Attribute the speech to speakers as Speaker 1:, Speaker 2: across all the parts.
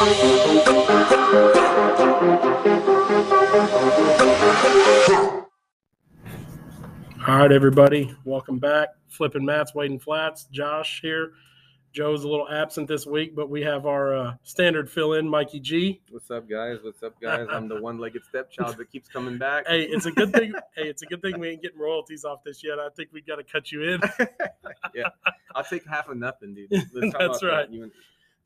Speaker 1: All right, everybody, welcome back. Flipping mats, waiting flats. Josh here. Joe's a little absent this week, but we have our uh, standard fill-in, Mikey G.
Speaker 2: What's up, guys? What's up, guys? I'm the one-legged stepchild that keeps coming back.
Speaker 1: Hey, it's a good thing. hey, it's a good thing we ain't getting royalties off this yet. I think we got to cut you in.
Speaker 2: yeah, I'll take half of nothing, dude. Let's talk
Speaker 1: That's
Speaker 2: about
Speaker 1: right.
Speaker 2: that. You and-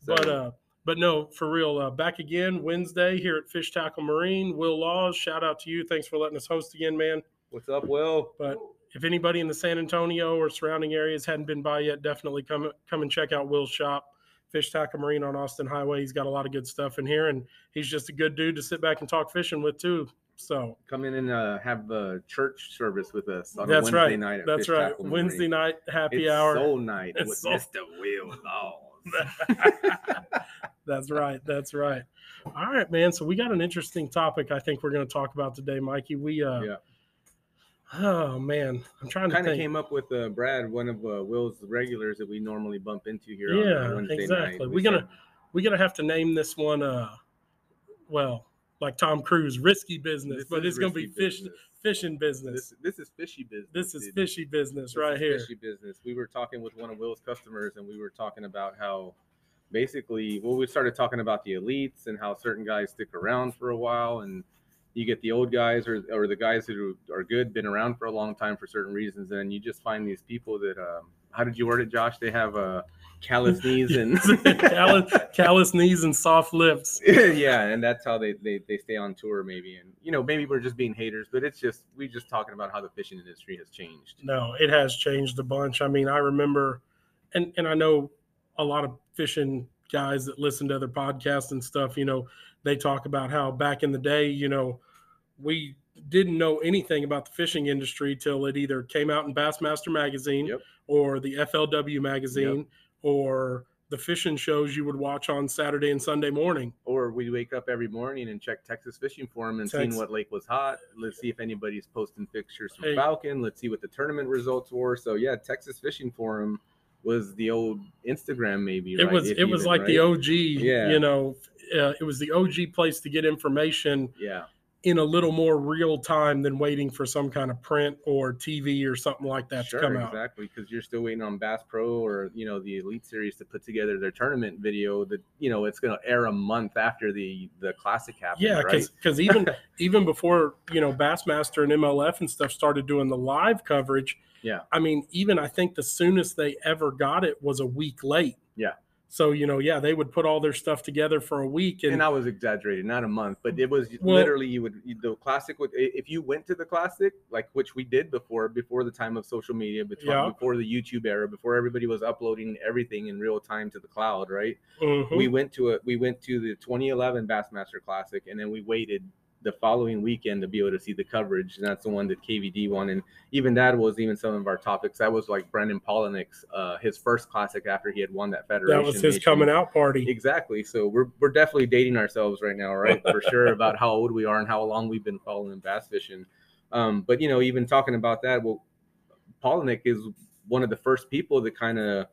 Speaker 2: so,
Speaker 1: But uh, but no, for real. Uh, back again Wednesday here at Fish Tackle Marine. Will Laws, shout out to you. Thanks for letting us host again, man.
Speaker 2: what's up, Will?
Speaker 1: But if anybody in the San Antonio or surrounding areas hadn't been by yet, definitely come come and check out Will's shop, Fish Tackle Marine on Austin Highway. He's got a lot of good stuff in here, and he's just a good dude to sit back and talk fishing with too. So
Speaker 2: Come in and uh, have a church service with us on
Speaker 1: that's
Speaker 2: a Wednesday
Speaker 1: right.
Speaker 2: night. At
Speaker 1: That's
Speaker 2: Fish
Speaker 1: right.
Speaker 2: Tackle
Speaker 1: Wednesday
Speaker 2: Marine.
Speaker 1: night happy
Speaker 2: It's
Speaker 1: hour.
Speaker 2: Soul night
Speaker 1: It's
Speaker 2: with
Speaker 1: soul-
Speaker 2: Mr. Will Laws.
Speaker 1: that's right. That's right. All right, man. So we got an interesting topic. I think we're going to talk about today, Mikey. We uh,
Speaker 2: Yeah.
Speaker 1: Oh man, I'm trying to
Speaker 2: kind of came up with uh, Brad, one of uh, Will's regulars that we normally bump into here.
Speaker 1: Yeah,
Speaker 2: Wednesday
Speaker 1: exactly. We're gonna- We're gonna have to name this one. Uh, well, like Tom Cruise, risky business,
Speaker 2: This
Speaker 1: but it's gonna be fish
Speaker 2: business.
Speaker 1: Fishing business.
Speaker 2: This, this is fishy business.
Speaker 1: This is
Speaker 2: dude.
Speaker 1: fishy business
Speaker 2: This
Speaker 1: right here.
Speaker 2: Fishy business. We were talking with one of Will's customers, and we were talking about how basically, well, we started talking about the elites and how certain guys stick around for a while, and you get the old guys or, or the guys who are good, been around for a long time for certain reasons, and you just find these people that, um, how did you word it, Josh? They have uh, callous knees and
Speaker 1: callous, callous knees and soft lips.
Speaker 2: yeah, and that's how they, they they stay on tour maybe, and you know maybe we're just being haters, but it's just we're just talking about how the fishing industry has changed.
Speaker 1: No, it has changed a bunch. I mean, I remember, and and I know a lot of fishing guys that listen to other podcasts and stuff. You know, they talk about how back in the day, you know, we didn't know anything about the fishing industry till it either came out in Bassmaster magazine
Speaker 2: Yep.
Speaker 1: or the FLW magazine or the fishing shows you would watch on Saturday and Sunday morning.
Speaker 2: or we'd wake up every morning and check Texas Fishing Forum and seeing what lake was hot. Let's see if anybody's posting pictures from
Speaker 1: Hey.
Speaker 2: Falcon. Let's see what the tournament results were. So yeah, Texas Fishing Forum was the old Instagram maybe.
Speaker 1: It
Speaker 2: right?
Speaker 1: was
Speaker 2: If
Speaker 1: it was
Speaker 2: even,
Speaker 1: like the? OG.
Speaker 2: Yeah.
Speaker 1: You know, uh, it was the OG place to get information
Speaker 2: yeah.
Speaker 1: In a little more real time than waiting for some kind of print or TV or something like that
Speaker 2: sure,
Speaker 1: to come out.
Speaker 2: exactly. Because you're still waiting on Bass Pro or you know the Elite Series to put together their tournament video. That you know it's going to air a month after the the Classic happens.
Speaker 1: Yeah,
Speaker 2: right?
Speaker 1: because even even before you know Bassmaster and MLF and stuff started doing the live coverage.
Speaker 2: Yeah.
Speaker 1: I mean, even I think the soonest they ever got it was a week late.
Speaker 2: Yeah.
Speaker 1: So you know, yeah, they would put all their stuff together for a week, and,
Speaker 2: and I was exaggerating, not a month, but it was
Speaker 1: Well-
Speaker 2: literally you would the classic would if you went to the classic, like which we did before before the time of social media, before,
Speaker 1: Yeah.
Speaker 2: before the YouTube era, before everybody was uploading everything in real time to the cloud, right?
Speaker 1: Mhm.
Speaker 2: We went to it. We went to the 2011 Bassmaster Classic, and then we waited the following weekend to be able to see the coverage, and that's the one that KVD won. And even that was even some of our topics. That was like Brandon Palaniuk's uh, his first classic after he had won that federation.
Speaker 1: that was his
Speaker 2: nation.
Speaker 1: coming out party.
Speaker 2: Exactly. So we're we're definitely dating ourselves right now, right? For sure about how old we are and how long we've been following bass fishing. Um, but you know, even talking about that, well, Palaniuk is one of the first people that kind of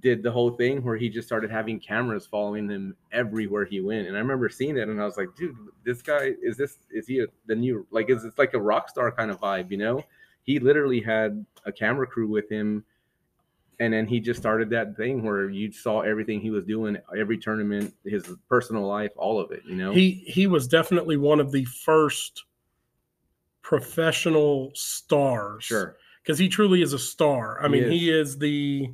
Speaker 2: did the whole thing where he just started having cameras following him everywhere he went. And I remember seeing it and I was like, dude, this guy is this is he a, the new like is it's like a rock star kind of vibe, you know? He literally had a camera crew with him and then he just started that thing where you saw everything he was doing every tournament his personal life all of it you know
Speaker 1: He he was definitely one of the first professional stars.
Speaker 2: sure
Speaker 1: because he truly is a star. I
Speaker 2: He
Speaker 1: mean,
Speaker 2: is.
Speaker 1: he is the.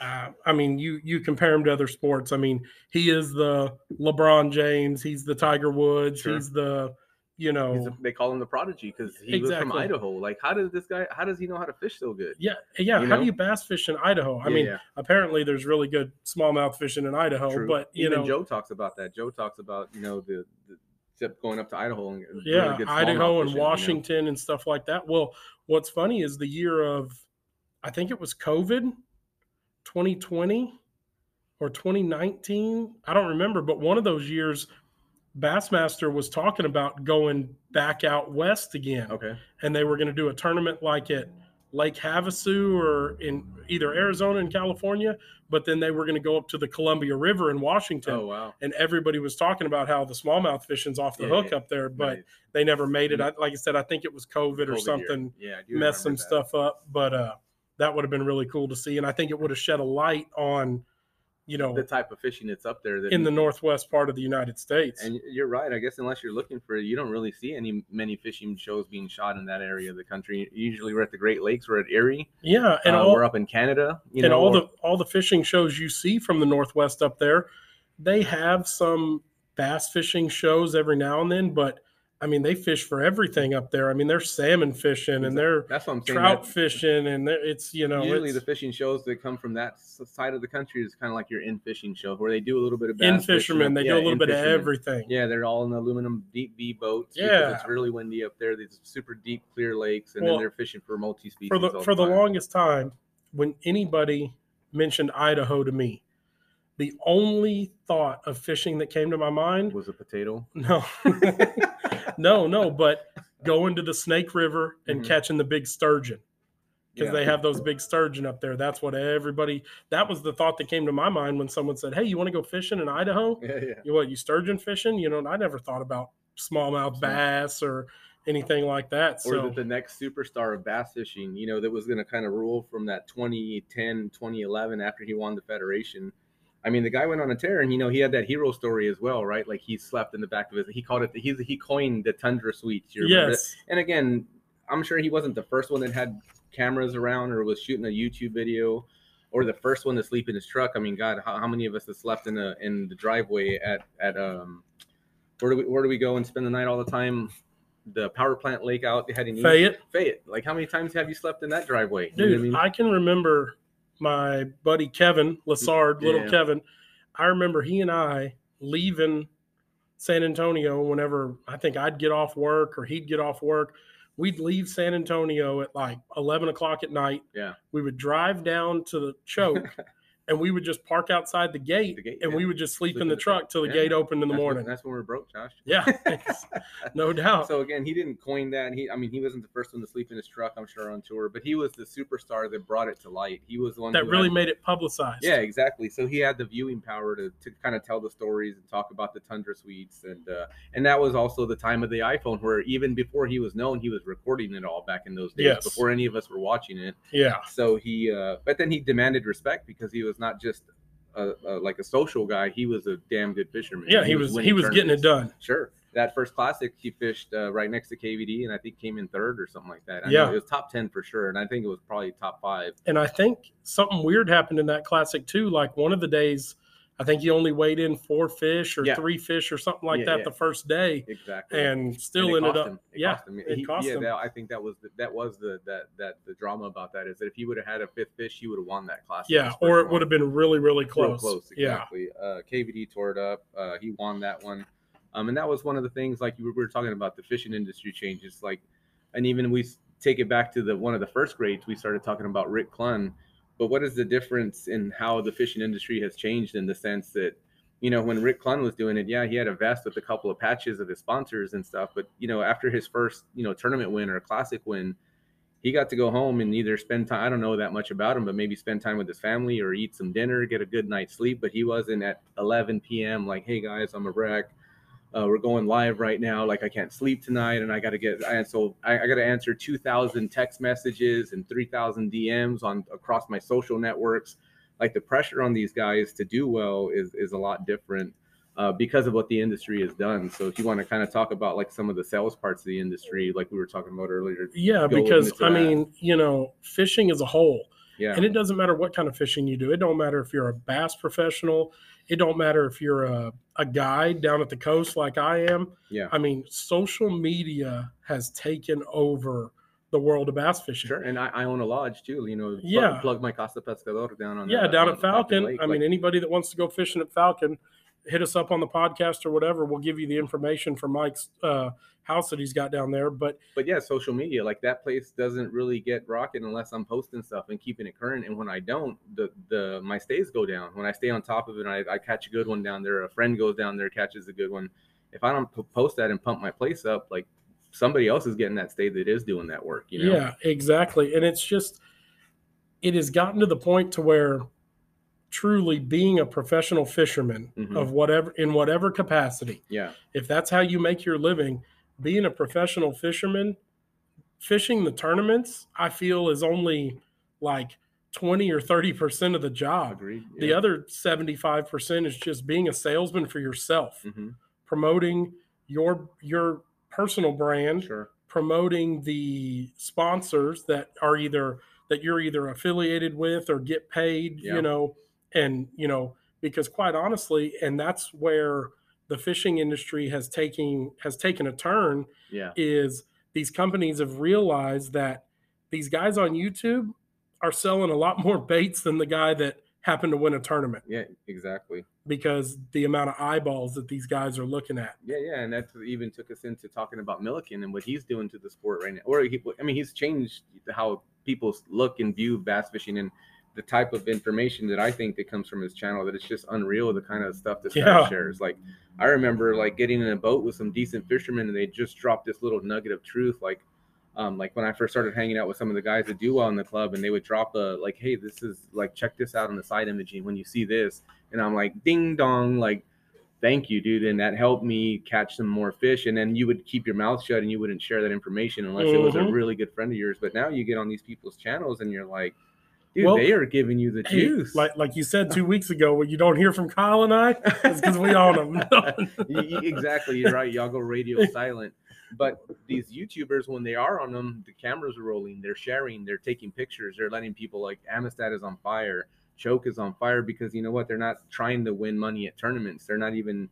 Speaker 1: Uh, I mean, you you compare him to other sports. I mean, he is the LeBron James. He's the Tiger Woods.
Speaker 2: Sure.
Speaker 1: He's the, you know,
Speaker 2: a- they call him the prodigy because he was from idaho like how does this guy how does he know how to fish so good
Speaker 1: yeah, yeah.
Speaker 2: you
Speaker 1: How
Speaker 2: know?
Speaker 1: do you bass fish in Idaho? I
Speaker 2: Yeah,
Speaker 1: mean,
Speaker 2: yeah,
Speaker 1: apparently there's really good smallmouth fishing in Idaho,
Speaker 2: true.
Speaker 1: but you
Speaker 2: even
Speaker 1: know,
Speaker 2: joe talks about that joe talks about you know the, the except going up to idaho and
Speaker 1: yeah,
Speaker 2: good
Speaker 1: Idaho and
Speaker 2: fishing, you know?
Speaker 1: Washington and stuff like that. Well, what's funny is the year of, I think it was COVID, 2020 or 2019. I don't remember, but one of those years, Bassmaster was talking about going back out west again,
Speaker 2: okay
Speaker 1: and they were going to do a tournament like at Lake Havasu or in either Arizona and California, but then they were going to go up to the Columbia River in Washington.
Speaker 2: Oh wow.
Speaker 1: And everybody was talking about how the smallmouth fishing's off the
Speaker 2: Yeah,
Speaker 1: hook up there, but
Speaker 2: Right.
Speaker 1: they never made it. I, like I said, I think it was COVID, or
Speaker 2: COVID year.
Speaker 1: something
Speaker 2: Yeah,
Speaker 1: messed some
Speaker 2: that.
Speaker 1: stuff up, but uh, that would have been really cool to see. And I think it would have shed a light on, you know,
Speaker 2: The type of fishing that's up there. That
Speaker 1: in the northwest part of the United States.
Speaker 2: And you're right. I guess unless you're looking for it, you don't really see any many fishing shows being shot in that area of the country. Usually, we're at the Great Lakes. We're at Erie.
Speaker 1: yeah, and
Speaker 2: uh,
Speaker 1: all
Speaker 2: we're up in Canada. You
Speaker 1: and
Speaker 2: know,
Speaker 1: all
Speaker 2: or-
Speaker 1: the all the fishing shows you see from the northwest up there, they have some bass fishing shows every now and then, but I mean they fish for everything up there. I mean they're salmon fishing and they're
Speaker 2: that's what I'm saying.
Speaker 1: trout
Speaker 2: that-
Speaker 1: fishing and it's you know
Speaker 2: Usually, the fishing shows that come from that side of the country is kind of like your in fishing show, where they do a little bit of
Speaker 1: in
Speaker 2: bass fishing
Speaker 1: fishermen
Speaker 2: up-
Speaker 1: they
Speaker 2: yeah,
Speaker 1: do a little bit of everything.
Speaker 2: Yeah, they're all in aluminum deep B boats. because
Speaker 1: Yeah.
Speaker 2: it's really windy up there. These super deep, clear lakes, and
Speaker 1: Well,
Speaker 2: then they're fishing for multi species.
Speaker 1: for the for the longest time, when anybody mentioned Idaho to me, the only thought of fishing that came to my mind
Speaker 2: was a potato.
Speaker 1: no, no, no, but going to the Snake River and
Speaker 2: Mhm.
Speaker 1: catching the big sturgeon because
Speaker 2: Yeah.
Speaker 1: they have those big sturgeon up there. That's what everybody. That was the thought that came to my mind when someone said, "Hey, you want to go fishing in Idaho?
Speaker 2: Yeah, yeah.
Speaker 1: You what? You sturgeon fishing? You know?" And I never thought about smallmouth bass or anything like that.
Speaker 2: or
Speaker 1: So
Speaker 2: that the next superstar of bass fishing, you know, that was going to kind of rule from that 2010, 2011 after he won the Federation. I mean, the guy went on a tear, and you know, he had that hero story as well, right? Like he slept in the back of his. He called it. The, he's he coined the Tundra. You that?
Speaker 1: yes,
Speaker 2: And again, I'm sure he wasn't the first one that had cameras around or was shooting a YouTube video, or the first one to sleep in his truck. I mean, God, how, how many of us have slept in a in the driveway at at um where do we where do we go and spend the night all the time? The power plant lake out They heading east.
Speaker 1: Fayette.
Speaker 2: Fayette. Like how many times have you slept in that driveway? You know
Speaker 1: dude.
Speaker 2: what
Speaker 1: I, can remember my buddy Kevin Lassard, little Kevin. I remember he and I leaving San Antonio whenever I think I'd get off work or he'd get off work. We'd leave San Antonio at like 11 o'clock at night.
Speaker 2: Yeah.
Speaker 1: We would drive down to the choke and we would just park outside the gate,
Speaker 2: The gate,
Speaker 1: and
Speaker 2: yeah.
Speaker 1: we would just sleep,
Speaker 2: Sleep
Speaker 1: in the truck till the
Speaker 2: Yeah.
Speaker 1: gate opened in the
Speaker 2: That's when-
Speaker 1: morning.
Speaker 2: that's when we're broke, Josh.
Speaker 1: Yeah, no doubt.
Speaker 2: So again, he didn't coin that. He, I mean, he wasn't the first one to sleep in his truck. I'm sure on tour, but he was the superstar that brought it to light. He was the one
Speaker 1: that really
Speaker 2: had-
Speaker 1: made it publicized.
Speaker 2: Yeah, exactly. So he had the viewing power to, to kind of tell the stories and talk about the Tundra Suites, and uh, and that was also the time of the iPhone, where even before he was known, he was recording it all back in those days,
Speaker 1: Yes.
Speaker 2: before any of us were watching it.
Speaker 1: yeah.
Speaker 2: So he, uh, but then he demanded respect because he was not just a, a, like a social guy; he was a damn good fisherman.
Speaker 1: Yeah, he was he was getting it done.
Speaker 2: Sure. That first classic, he fished uh, right next to KVD, and I think came in third or something like that. I
Speaker 1: Yeah.
Speaker 2: know it was top ten for sure, and I think it was probably top five.
Speaker 1: And I think something weird happened in that classic too. Like one of the days, I think he only weighed in four fish or
Speaker 2: Yeah.
Speaker 1: three fish or something like
Speaker 2: Yeah,
Speaker 1: that
Speaker 2: yeah.
Speaker 1: the first day,
Speaker 2: Exactly.
Speaker 1: and still
Speaker 2: And it
Speaker 1: ended
Speaker 2: cost
Speaker 1: up.
Speaker 2: him. It
Speaker 1: yeah,
Speaker 2: cost him.
Speaker 1: it
Speaker 2: He-
Speaker 1: cost
Speaker 2: yeah,
Speaker 1: him.
Speaker 2: that- I think that was the, that was the that that the drama about that is that if he would have had a fifth fish, he would have won that class.
Speaker 1: yeah, or it would have been really, really close.
Speaker 2: Real close.
Speaker 1: Yeah,
Speaker 2: Exactly. Uh, KVD tore it up. Uh, he won that one. Um, and that was one of the things like you were, we were talking about the fishing industry changes. Like, and even we take it back to the one of the first grades we started talking about Rick Clunn. But what is the difference in how the fishing industry has changed in the sense that you know, when Rick Clunn was doing it, yeah, he had a vest with a couple of patches of his sponsors and stuff. But you know, after his first, you know, tournament win or classic win, he got to go home and either spend time. I don't know that much about him, but maybe spend time with his family or eat some dinner, get a good night's sleep. But he wasn't at 11 p.m. like, hey guys, I'm a wreck. Uh, we're going live right now. Like I can't sleep tonight, and I got to get. And so I, I got to answer 2,000 text messages and 3,000 DMs on across my social networks like the pressure on these guys to do well is is a lot different uh, because of what the industry has done. So if you want to kind of talk about like some of the sales parts of the industry, like we were talking about earlier,
Speaker 1: yeah. Because I mean, you know, fishing as a whole,
Speaker 2: yeah,
Speaker 1: and it doesn't matter what kind of fishing you do. It don't matter if you're a bass professional. It don't matter if you're a, a guide down at the coast like I am.
Speaker 2: yeah,
Speaker 1: I mean, social media has taken over the world of bass fishing.
Speaker 2: sure. And I, I own a lodge too. You know, plug,
Speaker 1: Yeah.
Speaker 2: plug my Casa Pescador down on
Speaker 1: Yeah,
Speaker 2: the-
Speaker 1: down
Speaker 2: on
Speaker 1: at
Speaker 2: Falcon
Speaker 1: I mean, anybody that wants to go fishing at Falcon, hit us up on the podcast or whatever. We'll give you the information for Mike's uh, house that he's got down there. But
Speaker 2: but yeah, social media like that place doesn't really get rocking unless I'm posting stuff and keeping it current. And when I don't, the the my stays go down. When I stay on top of it, and I, I catch a good one down there. A friend goes down there, catches a good one. If I don't post that and pump my place up, like somebody else is getting that stay that is doing that work. You know?
Speaker 1: Yeah, exactly. And it's just it has gotten to the point to where truly being a professional fisherman
Speaker 2: Mhm.
Speaker 1: of whatever in whatever capacity,
Speaker 2: Yeah.
Speaker 1: if that's how you make your living, being a professional fisherman, fishing the tournaments, I feel is only like 20 or 30% of the job.
Speaker 2: Agreed.
Speaker 1: The other 75% is just being a salesman for yourself,
Speaker 2: hmm
Speaker 1: promoting your your personal brand,
Speaker 2: Sure.
Speaker 1: promoting the sponsors that are either that you're either affiliated with or get paid,
Speaker 2: Yeah.
Speaker 1: you know, and you know, because quite honestly, and that's where the fishing industry has taken has taken a turn
Speaker 2: Yeah.
Speaker 1: is these companies have realized that these guys on YouTube are selling a lot more baits than the guy that happened to win a tournament
Speaker 2: Yeah. Exactly.
Speaker 1: because the amount of eyeballs that these guys are looking at.
Speaker 2: Yeah, yeah, and that even took us into talking about Milliken and what he's doing to the sport right now. Or, he, I mean, he's changed how people look and view bass fishing and the type of information that I think that comes from his channel. That it's just unreal the kind of stuff this guy shares. Like, I remember like getting in a boat with some decent fishermen, and they just dropped this little nugget of truth, like. Um, like when I first started hanging out with some of the guys that do well in the club, and they would drop a like, "Hey, this is like, check this out on the side imaging when you see this," and I'm like, "Ding dong!" Like, thank you, dude. And that helped me catch some more fish. And then you would keep your mouth shut and you wouldn't share that information unless it was a
Speaker 1: Mhm.
Speaker 2: really good friend of yours. But now you get on these people's channels and you're like, dude,
Speaker 1: Well,
Speaker 2: they are giving you the juice.
Speaker 1: like like you said two weeks ago, when you don't hear from Kyle and I, it's because we own them.
Speaker 2: Exactly. You're right. Y'all go radio silent. But these YouTubers, when they are on them, the cameras are rolling, they're sharing, they're taking pictures, they're letting people like Amistad is on fire, Choke is on fire because you know what? They're not trying to win money at tournaments. They're not even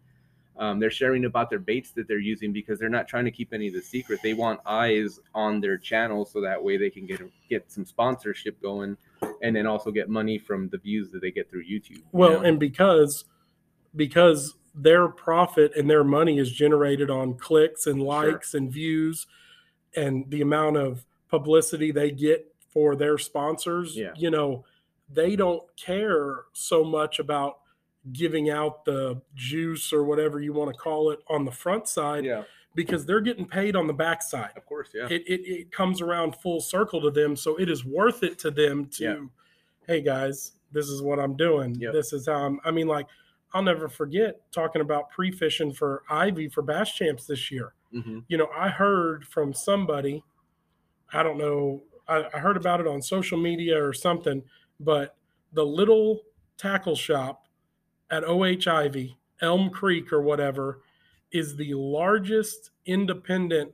Speaker 2: um, they're sharing about their baits that they're using because they're not trying to keep any of the secret. They want eyes on their channel so that way they can get get some sponsorship going, and then also get money from the views that they get through YouTube. you
Speaker 1: well,
Speaker 2: know?
Speaker 1: and because because their profit and their money is generated on clicks and likes and views and the amount of publicity they get for their sponsors,
Speaker 2: Yeah.
Speaker 1: you know, they don't care so much about giving out the juice or whatever you want to call it on the front side
Speaker 2: yeah,
Speaker 1: because they're getting paid on the back side.
Speaker 2: of course, yeah.
Speaker 1: it, it, it comes around full circle to them. So it is worth it to them to,
Speaker 2: Yeah.
Speaker 1: hey guys, this is what I'm doing.
Speaker 2: Yep.
Speaker 1: This is how I'm, I mean, like, I'll never forget talking about pre fishing for Ivie for Bass Champs this year.
Speaker 2: hmm
Speaker 1: You know, I heard from somebody, I don't know, I, I heard about it on social media or something, but the little tackle shop at OH Ivie, Elm Creek or whatever, is the largest independent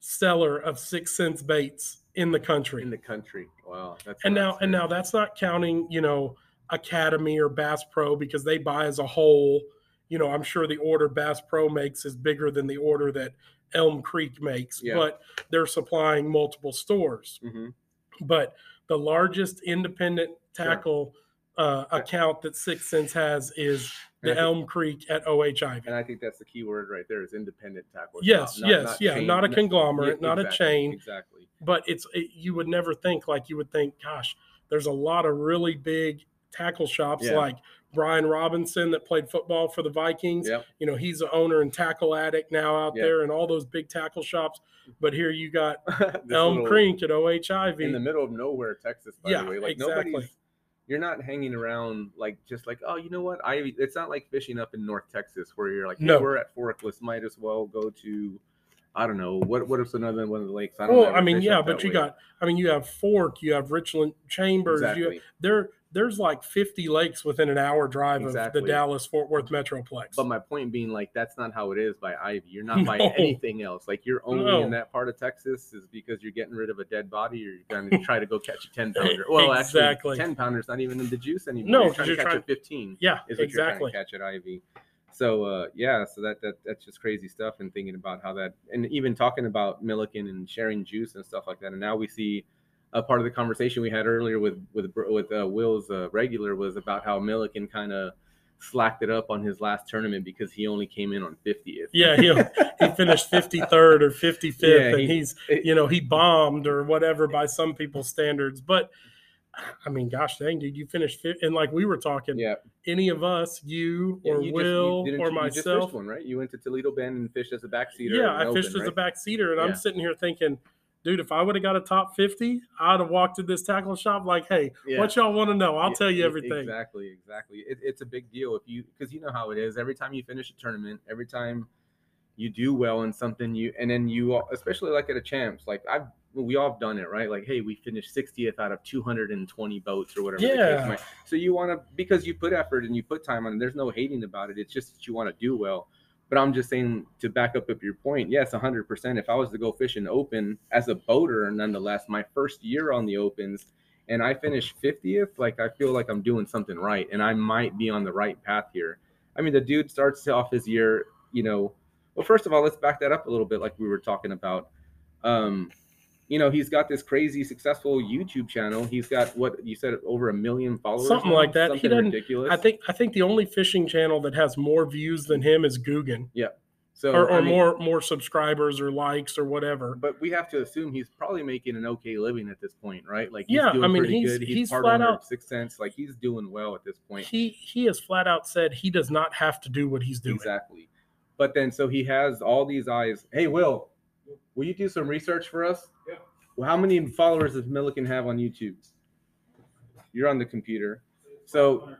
Speaker 1: seller of Six Sense baits in the country.
Speaker 2: in the country. Wow, that's
Speaker 1: and now and now that's not counting, you know, Academy or Bass Pro because they buy as a whole. You know, I'm sure the order Bass Pro makes is bigger than the order that Elm Creek makes,
Speaker 2: Yeah.
Speaker 1: but they're supplying multiple stores.
Speaker 2: Mhm.
Speaker 1: But the largest independent
Speaker 2: Sure.
Speaker 1: Uh, account that Six Sense has is the
Speaker 2: think-
Speaker 1: Elm Creek at OHIV.
Speaker 2: And I think that's the key word right there is independent tackle.
Speaker 1: Yes,
Speaker 2: Not-
Speaker 1: yes,
Speaker 2: not
Speaker 1: yeah,
Speaker 2: chain-
Speaker 1: not a conglomerate, not a chain.
Speaker 2: Exactly.
Speaker 1: but it's it, you would never think like you would think gosh there's a lot of really big tackle shops
Speaker 2: Yeah.
Speaker 1: like brian robison that played football for the vikings
Speaker 2: Yep.
Speaker 1: you know he's the owner and tackle addict now out
Speaker 2: Yeah.
Speaker 1: there and all those big tackle shops but here you got elm creek at ohiv
Speaker 2: in the middle of nowhere, Texas. By
Speaker 1: Yeah,
Speaker 2: the way, like
Speaker 1: exactly.
Speaker 2: nobody's. You're not hanging around like just like oh you know what I. It's not like fishing up in North Texas where you're like hey,
Speaker 1: No.
Speaker 2: we're at Forkless might as well go to. I don't know what. What if another one of the lakes? I don't
Speaker 1: know.
Speaker 2: well
Speaker 1: i mean yeah but you
Speaker 2: way.
Speaker 1: got i mean you have fork you have richland chambers you
Speaker 2: exactly.
Speaker 1: there there's like 50 lakes within an hour drive
Speaker 2: Exactly.
Speaker 1: of the dallas fort worth metroplex
Speaker 2: But my point being, like, that's not how it is by Ivie. You're not by anything else. Like, you're only
Speaker 1: No.
Speaker 2: in that part of Texas is because you're getting rid of a dead body or you're going to try to go catch a 10 pounder. Well,
Speaker 1: Exactly.
Speaker 2: actually, 10 pounder's not even in the juice anymore.
Speaker 1: No,
Speaker 2: you're trying
Speaker 1: you're
Speaker 2: to catch
Speaker 1: trying-
Speaker 2: a 15
Speaker 1: yeah
Speaker 2: is what
Speaker 1: exactly
Speaker 2: you're trying to catch at Ivie. So, uh, yeah, so that, that that's just crazy stuff and thinking about how that, and even talking about Milliken and sharing juice and stuff like that. And now we see a part of the conversation we had earlier with with with uh, Will's uh, regular was about how Milliken kind of slacked it up on his last tournament because he only came in on 50th.
Speaker 1: Yeah, he he finished 53rd or 55th,
Speaker 2: Yeah,
Speaker 1: and
Speaker 2: he-
Speaker 1: he's you know he bombed or whatever by some people's standards. But I mean, gosh dang, dude, you finished fifth, and like we were talking,
Speaker 2: Yeah.
Speaker 1: any of us, you or
Speaker 2: you just- you
Speaker 1: Will or
Speaker 2: you- just
Speaker 1: myself,
Speaker 2: one, right? You went to Toledo Bend and fished as a backseater.
Speaker 1: yeah,
Speaker 2: and
Speaker 1: I fished
Speaker 2: open,
Speaker 1: as a
Speaker 2: right?
Speaker 1: back seater, and
Speaker 2: Yeah.
Speaker 1: I'm sitting here thinking, dude, if I would have got a top fifty, I'd have walked to this tackle shop like, hey,
Speaker 2: Yeah.
Speaker 1: what y'all want to know? I'll
Speaker 2: Yeah,
Speaker 1: tell you everything.
Speaker 2: Exactly, exactly. It, it's a big deal if you because you know how it is. Every time you finish a tournament, every time you do well in something, you and then you all- especially like at a champs, like I've we all have done it, right? Like, hey, we finished 60th out of 220 boats or whatever. the case
Speaker 1: Yeah.
Speaker 2: So you want to because you put effort and you put time on. it, There's no hating about it. It's just that you want to do well. But I'm just saying to back up up your point. Yes, 100%. If I was to go fish an open as a boater, nonetheless, my first year on the opens, and I finish 50th, like I feel like I'm doing something right, and I might be on the right path here. I mean, the dude starts off his year, you know. Well, first of all, let's back that up a little bit, like we were talking about. Um, you know, he's got this crazy successful YouTube channel. He's got what you said, over a million followers,
Speaker 1: Something
Speaker 2: now?
Speaker 1: like that.
Speaker 2: Something
Speaker 1: doesn't-
Speaker 2: ridiculous.
Speaker 1: I think I think the only fishing channel that has more views than him is Googan, Yeah.
Speaker 2: so,
Speaker 1: or,
Speaker 2: I mean,
Speaker 1: more more subscribers or likes or whatever.
Speaker 2: But we have to assume he's probably making an okay living at this point, right? Like, he's
Speaker 1: Yeah, I
Speaker 2: doing
Speaker 1: mean,
Speaker 2: pretty
Speaker 1: he's-
Speaker 2: good. He's,
Speaker 1: he's
Speaker 2: part
Speaker 1: flat out-
Speaker 2: Six Sense. Like, he's doing well at this point.
Speaker 1: He he has flat out said he does not have to do what he's doing.
Speaker 2: Exactly. But then, so he has all these eyes. Hey, Will, will you do some research for us?
Speaker 1: Yeah.
Speaker 2: Well, how many followers does Milliken have on YouTube? You're on the computer. So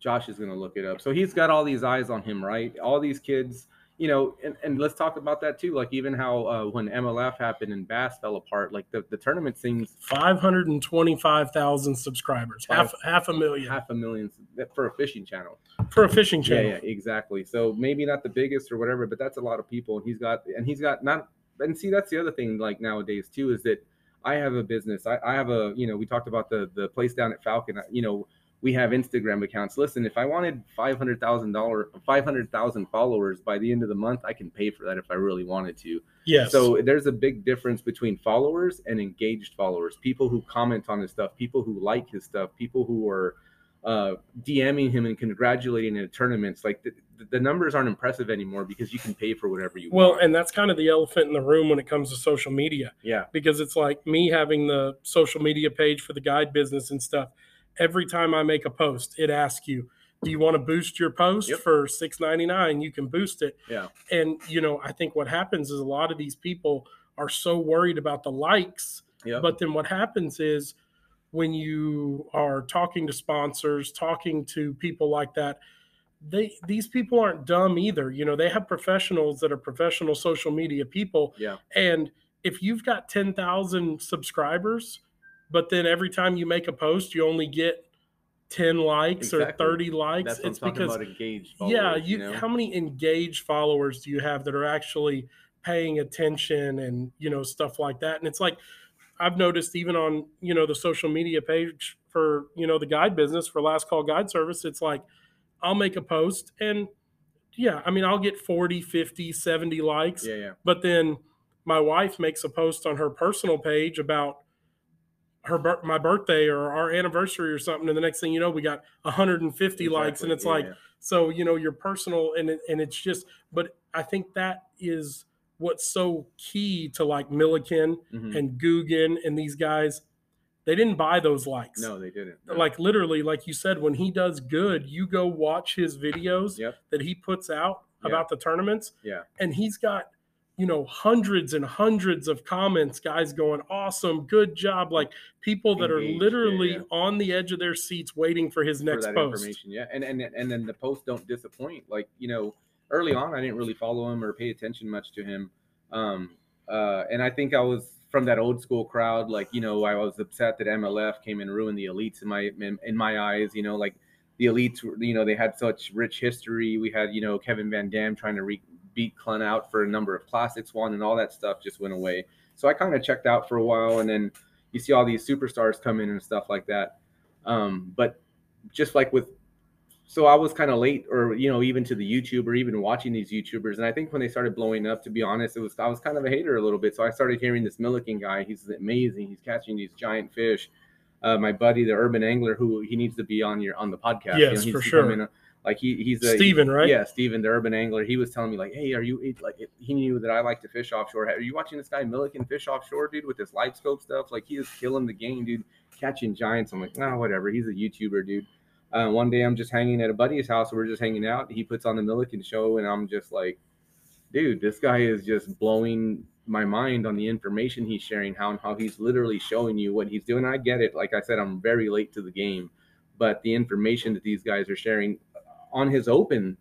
Speaker 2: Josh is going to look it up. So he's got all these eyes on him, right? All these kids, you know, and, and let's talk about that too. Like even how uh, when MLF happened and Bass fell apart, like the, the tournament seems
Speaker 1: Five hundred and twenty five thousand subscribers, half half a million
Speaker 2: half a million for a fishing channel.
Speaker 1: for a fishing
Speaker 2: Yeah,
Speaker 1: channel.
Speaker 2: yeah, exactly. So maybe not the biggest or whatever, but that's a lot of people. And he's got, and he's got not, and see, that's the other thing, like nowadays too, is that I have a business. I, I have a, you know, we talked about the the place down at Falcon. You know, we have Instagram accounts. Listen, if I wanted five hundred thousand dollar, five hundred thousand followers by the end of the month, I can pay for that if I really wanted to.
Speaker 1: Yes.
Speaker 2: So there's a big difference between followers and engaged followers. People who comment on his stuff, people who like his stuff, people who are uh, DMing him and congratulating in tournaments. Like the, the numbers aren't impressive anymore because you can pay for whatever you
Speaker 1: well,
Speaker 2: want.
Speaker 1: Well, and that's kind of the elephant in the room when it comes to social media.
Speaker 2: yeah,
Speaker 1: because it's like me having the social media page for the guide business and stuff. Every time I make a post, it asks you, "Do you want to boost your post
Speaker 2: Yep.
Speaker 1: for six ninety nine? You can boost it."
Speaker 2: Yeah.
Speaker 1: And you know, I think what happens is a lot of these people are so worried about the likes,
Speaker 2: yeah,
Speaker 1: but then what happens is when you are talking to sponsors, talking to people like that, they these people aren't dumb either. You know, they have professionals that are professional social media people
Speaker 2: yeah,
Speaker 1: and if you've got 10,000 subscribers, but then every time you make a post, you only get 10 likes or 30 likes,
Speaker 2: that's
Speaker 1: it's because,
Speaker 2: about engaged.
Speaker 1: yeah,
Speaker 2: Followers,
Speaker 1: you,
Speaker 2: know?
Speaker 1: how many engaged followers do you have that are actually paying attention and, you know, stuff like that? And it's like, I've noticed even on, you know, the social media page for, you know, the guide business for Last Call Guide Service, it's like, I'll make a post and, yeah, I mean, I'll get 40, 50, 70 likes.
Speaker 2: yeah, yeah,
Speaker 1: But then my wife makes a post on her personal page about her my birthday or our anniversary or something, and the next thing you know, we got 150 likes, and it's
Speaker 2: yeah,
Speaker 1: like so you know your personal and it, and it's just. But I think that is what's so key to like Milliken
Speaker 2: Mhm.
Speaker 1: and Googan and these guys. They didn't buy those likes.
Speaker 2: no, they didn't. No.
Speaker 1: Like literally, like you said, when he does good, you go watch his videos
Speaker 2: Yep.
Speaker 1: that he puts out
Speaker 2: Yeah.
Speaker 1: about the tournaments
Speaker 2: yeah,
Speaker 1: and he's got you know hundreds and hundreds of comments guys going awesome good job like people that
Speaker 2: Engaged,
Speaker 1: are literally
Speaker 2: yeah.
Speaker 1: on the edge of their seats waiting for his next
Speaker 2: that
Speaker 1: post
Speaker 2: information. Yeah, and and and then the posts don't disappoint. Like you know, early on, I didn't really follow him or pay attention much to him. Um, uh, and I think I was from that old school crowd. Like you know, I was upset that MLF came and ruined the elites in my in, in my eyes. You know, like the elites, you know, they had such rich history. We had you know Kevin Van Dam trying to re- beat Clunn out for a number of classics won, and all that stuff just went away. So I kind of checked out for a while, and then you see all these superstars come in and stuff like that. Um, but just like with so I was kind of late, or you know, even to the YouTube or even watching these YouTubers. And I think when they started blowing up, to be honest, it was I was kind of a hater a little bit. So I started hearing this Milliken guy. He's amazing. He's catching these giant fish. Uh, my buddy, the urban angler, who he needs to be on your on the podcast.
Speaker 1: Yes,
Speaker 2: he's
Speaker 1: for
Speaker 2: to
Speaker 1: sure.
Speaker 2: Like he he's a
Speaker 1: Steven, right?
Speaker 2: Yeah, Steven, the urban angler. He was telling me like, hey, are you like? He knew that I like to fish offshore. Are you watching this guy Milliken fish offshore, dude, with this live scope stuff? Like he is killing the game, dude, catching giants. I'm like, nah, whatever. He's a YouTuber, dude. Uh, one day I'm just hanging at a buddy's house. We're just hanging out. He puts on the Milliken show, and I'm just like, dude, this guy is just blowing my mind on the information he's sharing, how and how he's literally showing you what he's doing. I get it. Like I said, I'm very late to the game, but the information that these guys are sharing on his open,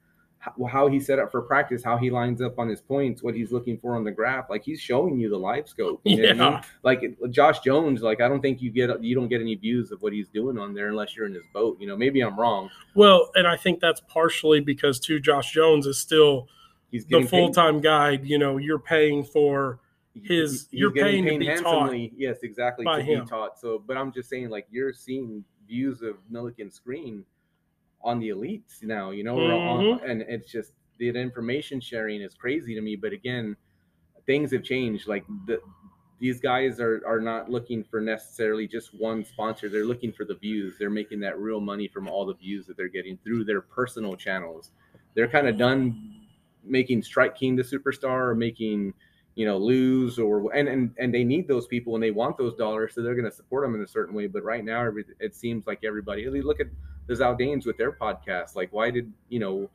Speaker 2: how, he set up for practice, how he lines up on his points, what he's looking for on the graph, like he's showing you the live scope. You
Speaker 1: Yeah.
Speaker 2: I mean? Like Josh Jones, like I don't think you get you don't get any views of what he's doing on there unless you're in his boat. You know, maybe I'm wrong.
Speaker 1: Well, and I think that's partially because too Josh Jones is still
Speaker 2: He's
Speaker 1: the full time guide. You know, you're paying for his-
Speaker 2: he's
Speaker 1: you're paying to be taught.
Speaker 2: Yes, exactly.
Speaker 1: by
Speaker 2: to
Speaker 1: him.
Speaker 2: be taught. So, but I'm just saying, like you're seeing views of Milliken screen on the elites now. You know, or on,
Speaker 1: Mm-hmm.
Speaker 2: and it's just the information sharing is crazy to me. But again, things have changed. Like the these guys are are not looking for necessarily just one sponsor. They're looking for the views. They're making that real money from all the views that they're getting through their personal channels. They're kind of done making Strike King the superstar or making you know lose or and and and they need those people and they want those dollars so they're going to support them in a certain way but right now it seems like everybody look at the Zaldains with their podcast? Like why did you know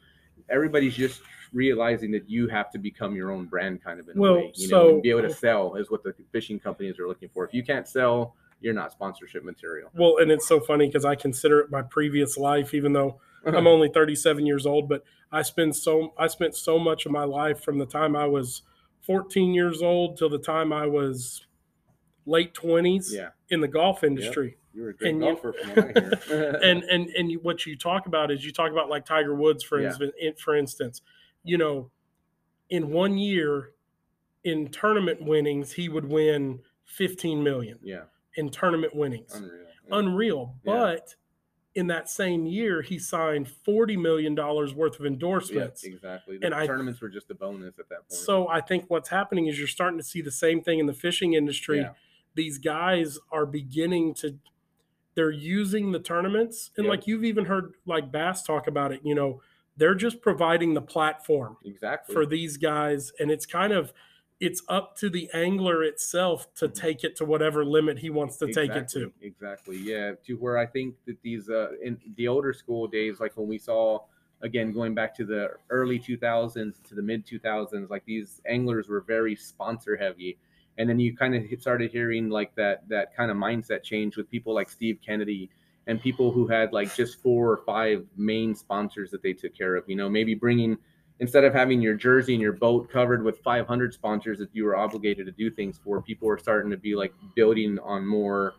Speaker 2: everybody's just realizing that you have to become your own brand kind of in
Speaker 1: Well,
Speaker 2: a way you know
Speaker 1: so-
Speaker 2: and be able to sell is what the fishing companies are looking for. If you can't sell you're not sponsorship material.
Speaker 1: Well, and it's so funny because I consider it my previous life, even though I'm only 37 years old, but I spend so I spent so much of my life from the time I was 14 years old till the time I was late 20s
Speaker 2: yeah.
Speaker 1: in the golf industry.
Speaker 2: You were a great
Speaker 1: And you-
Speaker 2: from what I hear.
Speaker 1: and and and you- what you talk about is you talk about like Tiger Woods for
Speaker 2: Yeah.
Speaker 1: instance, in, for instance, you know, in one year in tournament winnings he would win 15 million
Speaker 2: yeah
Speaker 1: in tournament winnings.
Speaker 2: unreal
Speaker 1: Unreal,
Speaker 2: Yeah.
Speaker 1: but in that same year he signed 40 million dollars worth of
Speaker 2: Yeah,
Speaker 1: endorsements.
Speaker 2: exactly. The
Speaker 1: And I-
Speaker 2: tournaments were just a bonus at that point.
Speaker 1: So I think what's happening is you're starting to see the same thing in the fishing industry.
Speaker 2: Yeah.
Speaker 1: These guys are beginning to they're using the tournaments and
Speaker 2: Yep.
Speaker 1: like you've even heard like Bass talk about it, you know, they're just providing the platform
Speaker 2: exactly.
Speaker 1: for these guys and it's kind of it's up to the angler itself to take it to whatever limit he wants to take it to.
Speaker 2: Exactly, Exactly. Yeah. To where I think that these uh in the older school days, like when we saw again going back to the early 2000s to the mid 2000s, like these anglers were very sponsor heavy. And then you kind of started hearing like that that kind of mindset change with people like Steve Kennedy and people who had like just four or five main sponsors that they took care of. You know, maybe bringing instead of having your jersey and your boat covered with 500 sponsors that you were obligated to do things for, people are starting to be like building on more,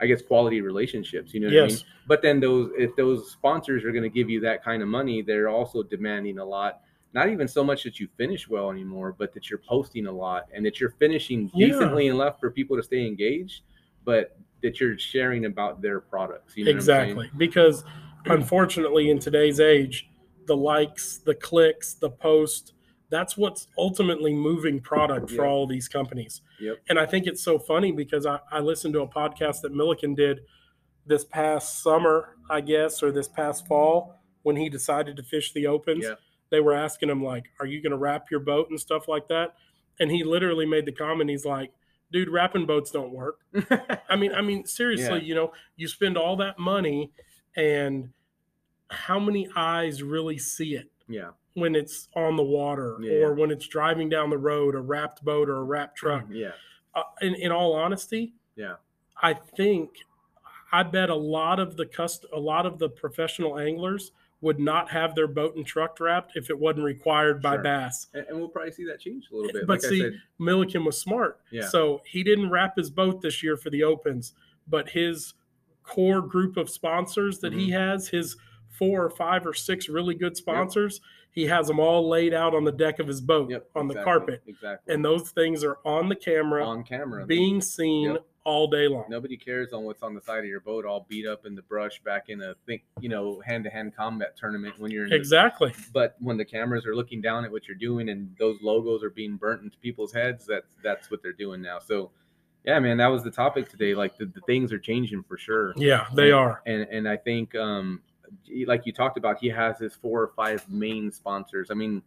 Speaker 2: I guess, quality relationships. You know what I mean?
Speaker 1: Yes.
Speaker 2: But then those, if those sponsors are going to give you that kind of money, they're also demanding a lot. Not even so much that you finish well anymore, but that you're posting a lot and that you're finishing
Speaker 1: Yeah.
Speaker 2: decently enough for people to stay engaged, but that you're sharing about their products. You know what I'm saying?
Speaker 1: exactly. Because unfortunately in today's age, the likes, the clicks, the post, that's what's ultimately moving product for
Speaker 2: Yep.
Speaker 1: all these companies.
Speaker 2: Yep.
Speaker 1: And I think it's so funny because I, I listened to a podcast that Milliken did this past summer, I guess, or this past fall when he decided to fish the opens.
Speaker 2: Yeah.
Speaker 1: They were asking him like, "Are you going to wrap your boat and stuff like that?" And he literally made the comment. He's like, "Dude, wrapping boats don't work." I mean, I mean, seriously,
Speaker 2: Yeah.
Speaker 1: you know, you spend all that money, and how many eyes really see it
Speaker 2: yeah.
Speaker 1: when it's on the water
Speaker 2: Yeah.
Speaker 1: or when it's driving down the road, a wrapped boat or a wrapped truck?
Speaker 2: Yeah.
Speaker 1: uh, in, in all honesty,
Speaker 2: Yeah.
Speaker 1: I think I bet a lot of the cust- a lot of the professional anglers would not have their boat and truck wrapped if it wasn't required by
Speaker 2: Sure.
Speaker 1: Bass.
Speaker 2: And, and we'll probably see that change a little bit.
Speaker 1: But
Speaker 2: like
Speaker 1: see,
Speaker 2: I said,
Speaker 1: Milliken was smart,
Speaker 2: Yeah.
Speaker 1: so he didn't wrap his boat this year for the opens, but his core group of sponsors that he
Speaker 2: Mm-hmm.
Speaker 1: has, his four or five or six really good sponsors, he has them all laid out on the deck of his boat
Speaker 2: yep,
Speaker 1: on the carpet,
Speaker 2: Exactly.
Speaker 1: and those things are on the camera,
Speaker 2: on camera.
Speaker 1: being seen
Speaker 2: Yep.
Speaker 1: All day long.
Speaker 2: Nobody cares on what's on the side of your boat, all beat up in the brush, back in a think, you know, hand-to-hand combat tournament when you're in. the-
Speaker 1: Exactly.
Speaker 2: but when the cameras are looking down at what you're doing and those logos are being burnt into people's heads, that's that's what they're doing now. So, yeah, man, that was the topic today. Like the, the things are changing for sure.
Speaker 1: Yeah, they
Speaker 2: And-
Speaker 1: are.
Speaker 2: and and I think um, like you talked about, he has his four or five main sponsors. I mean,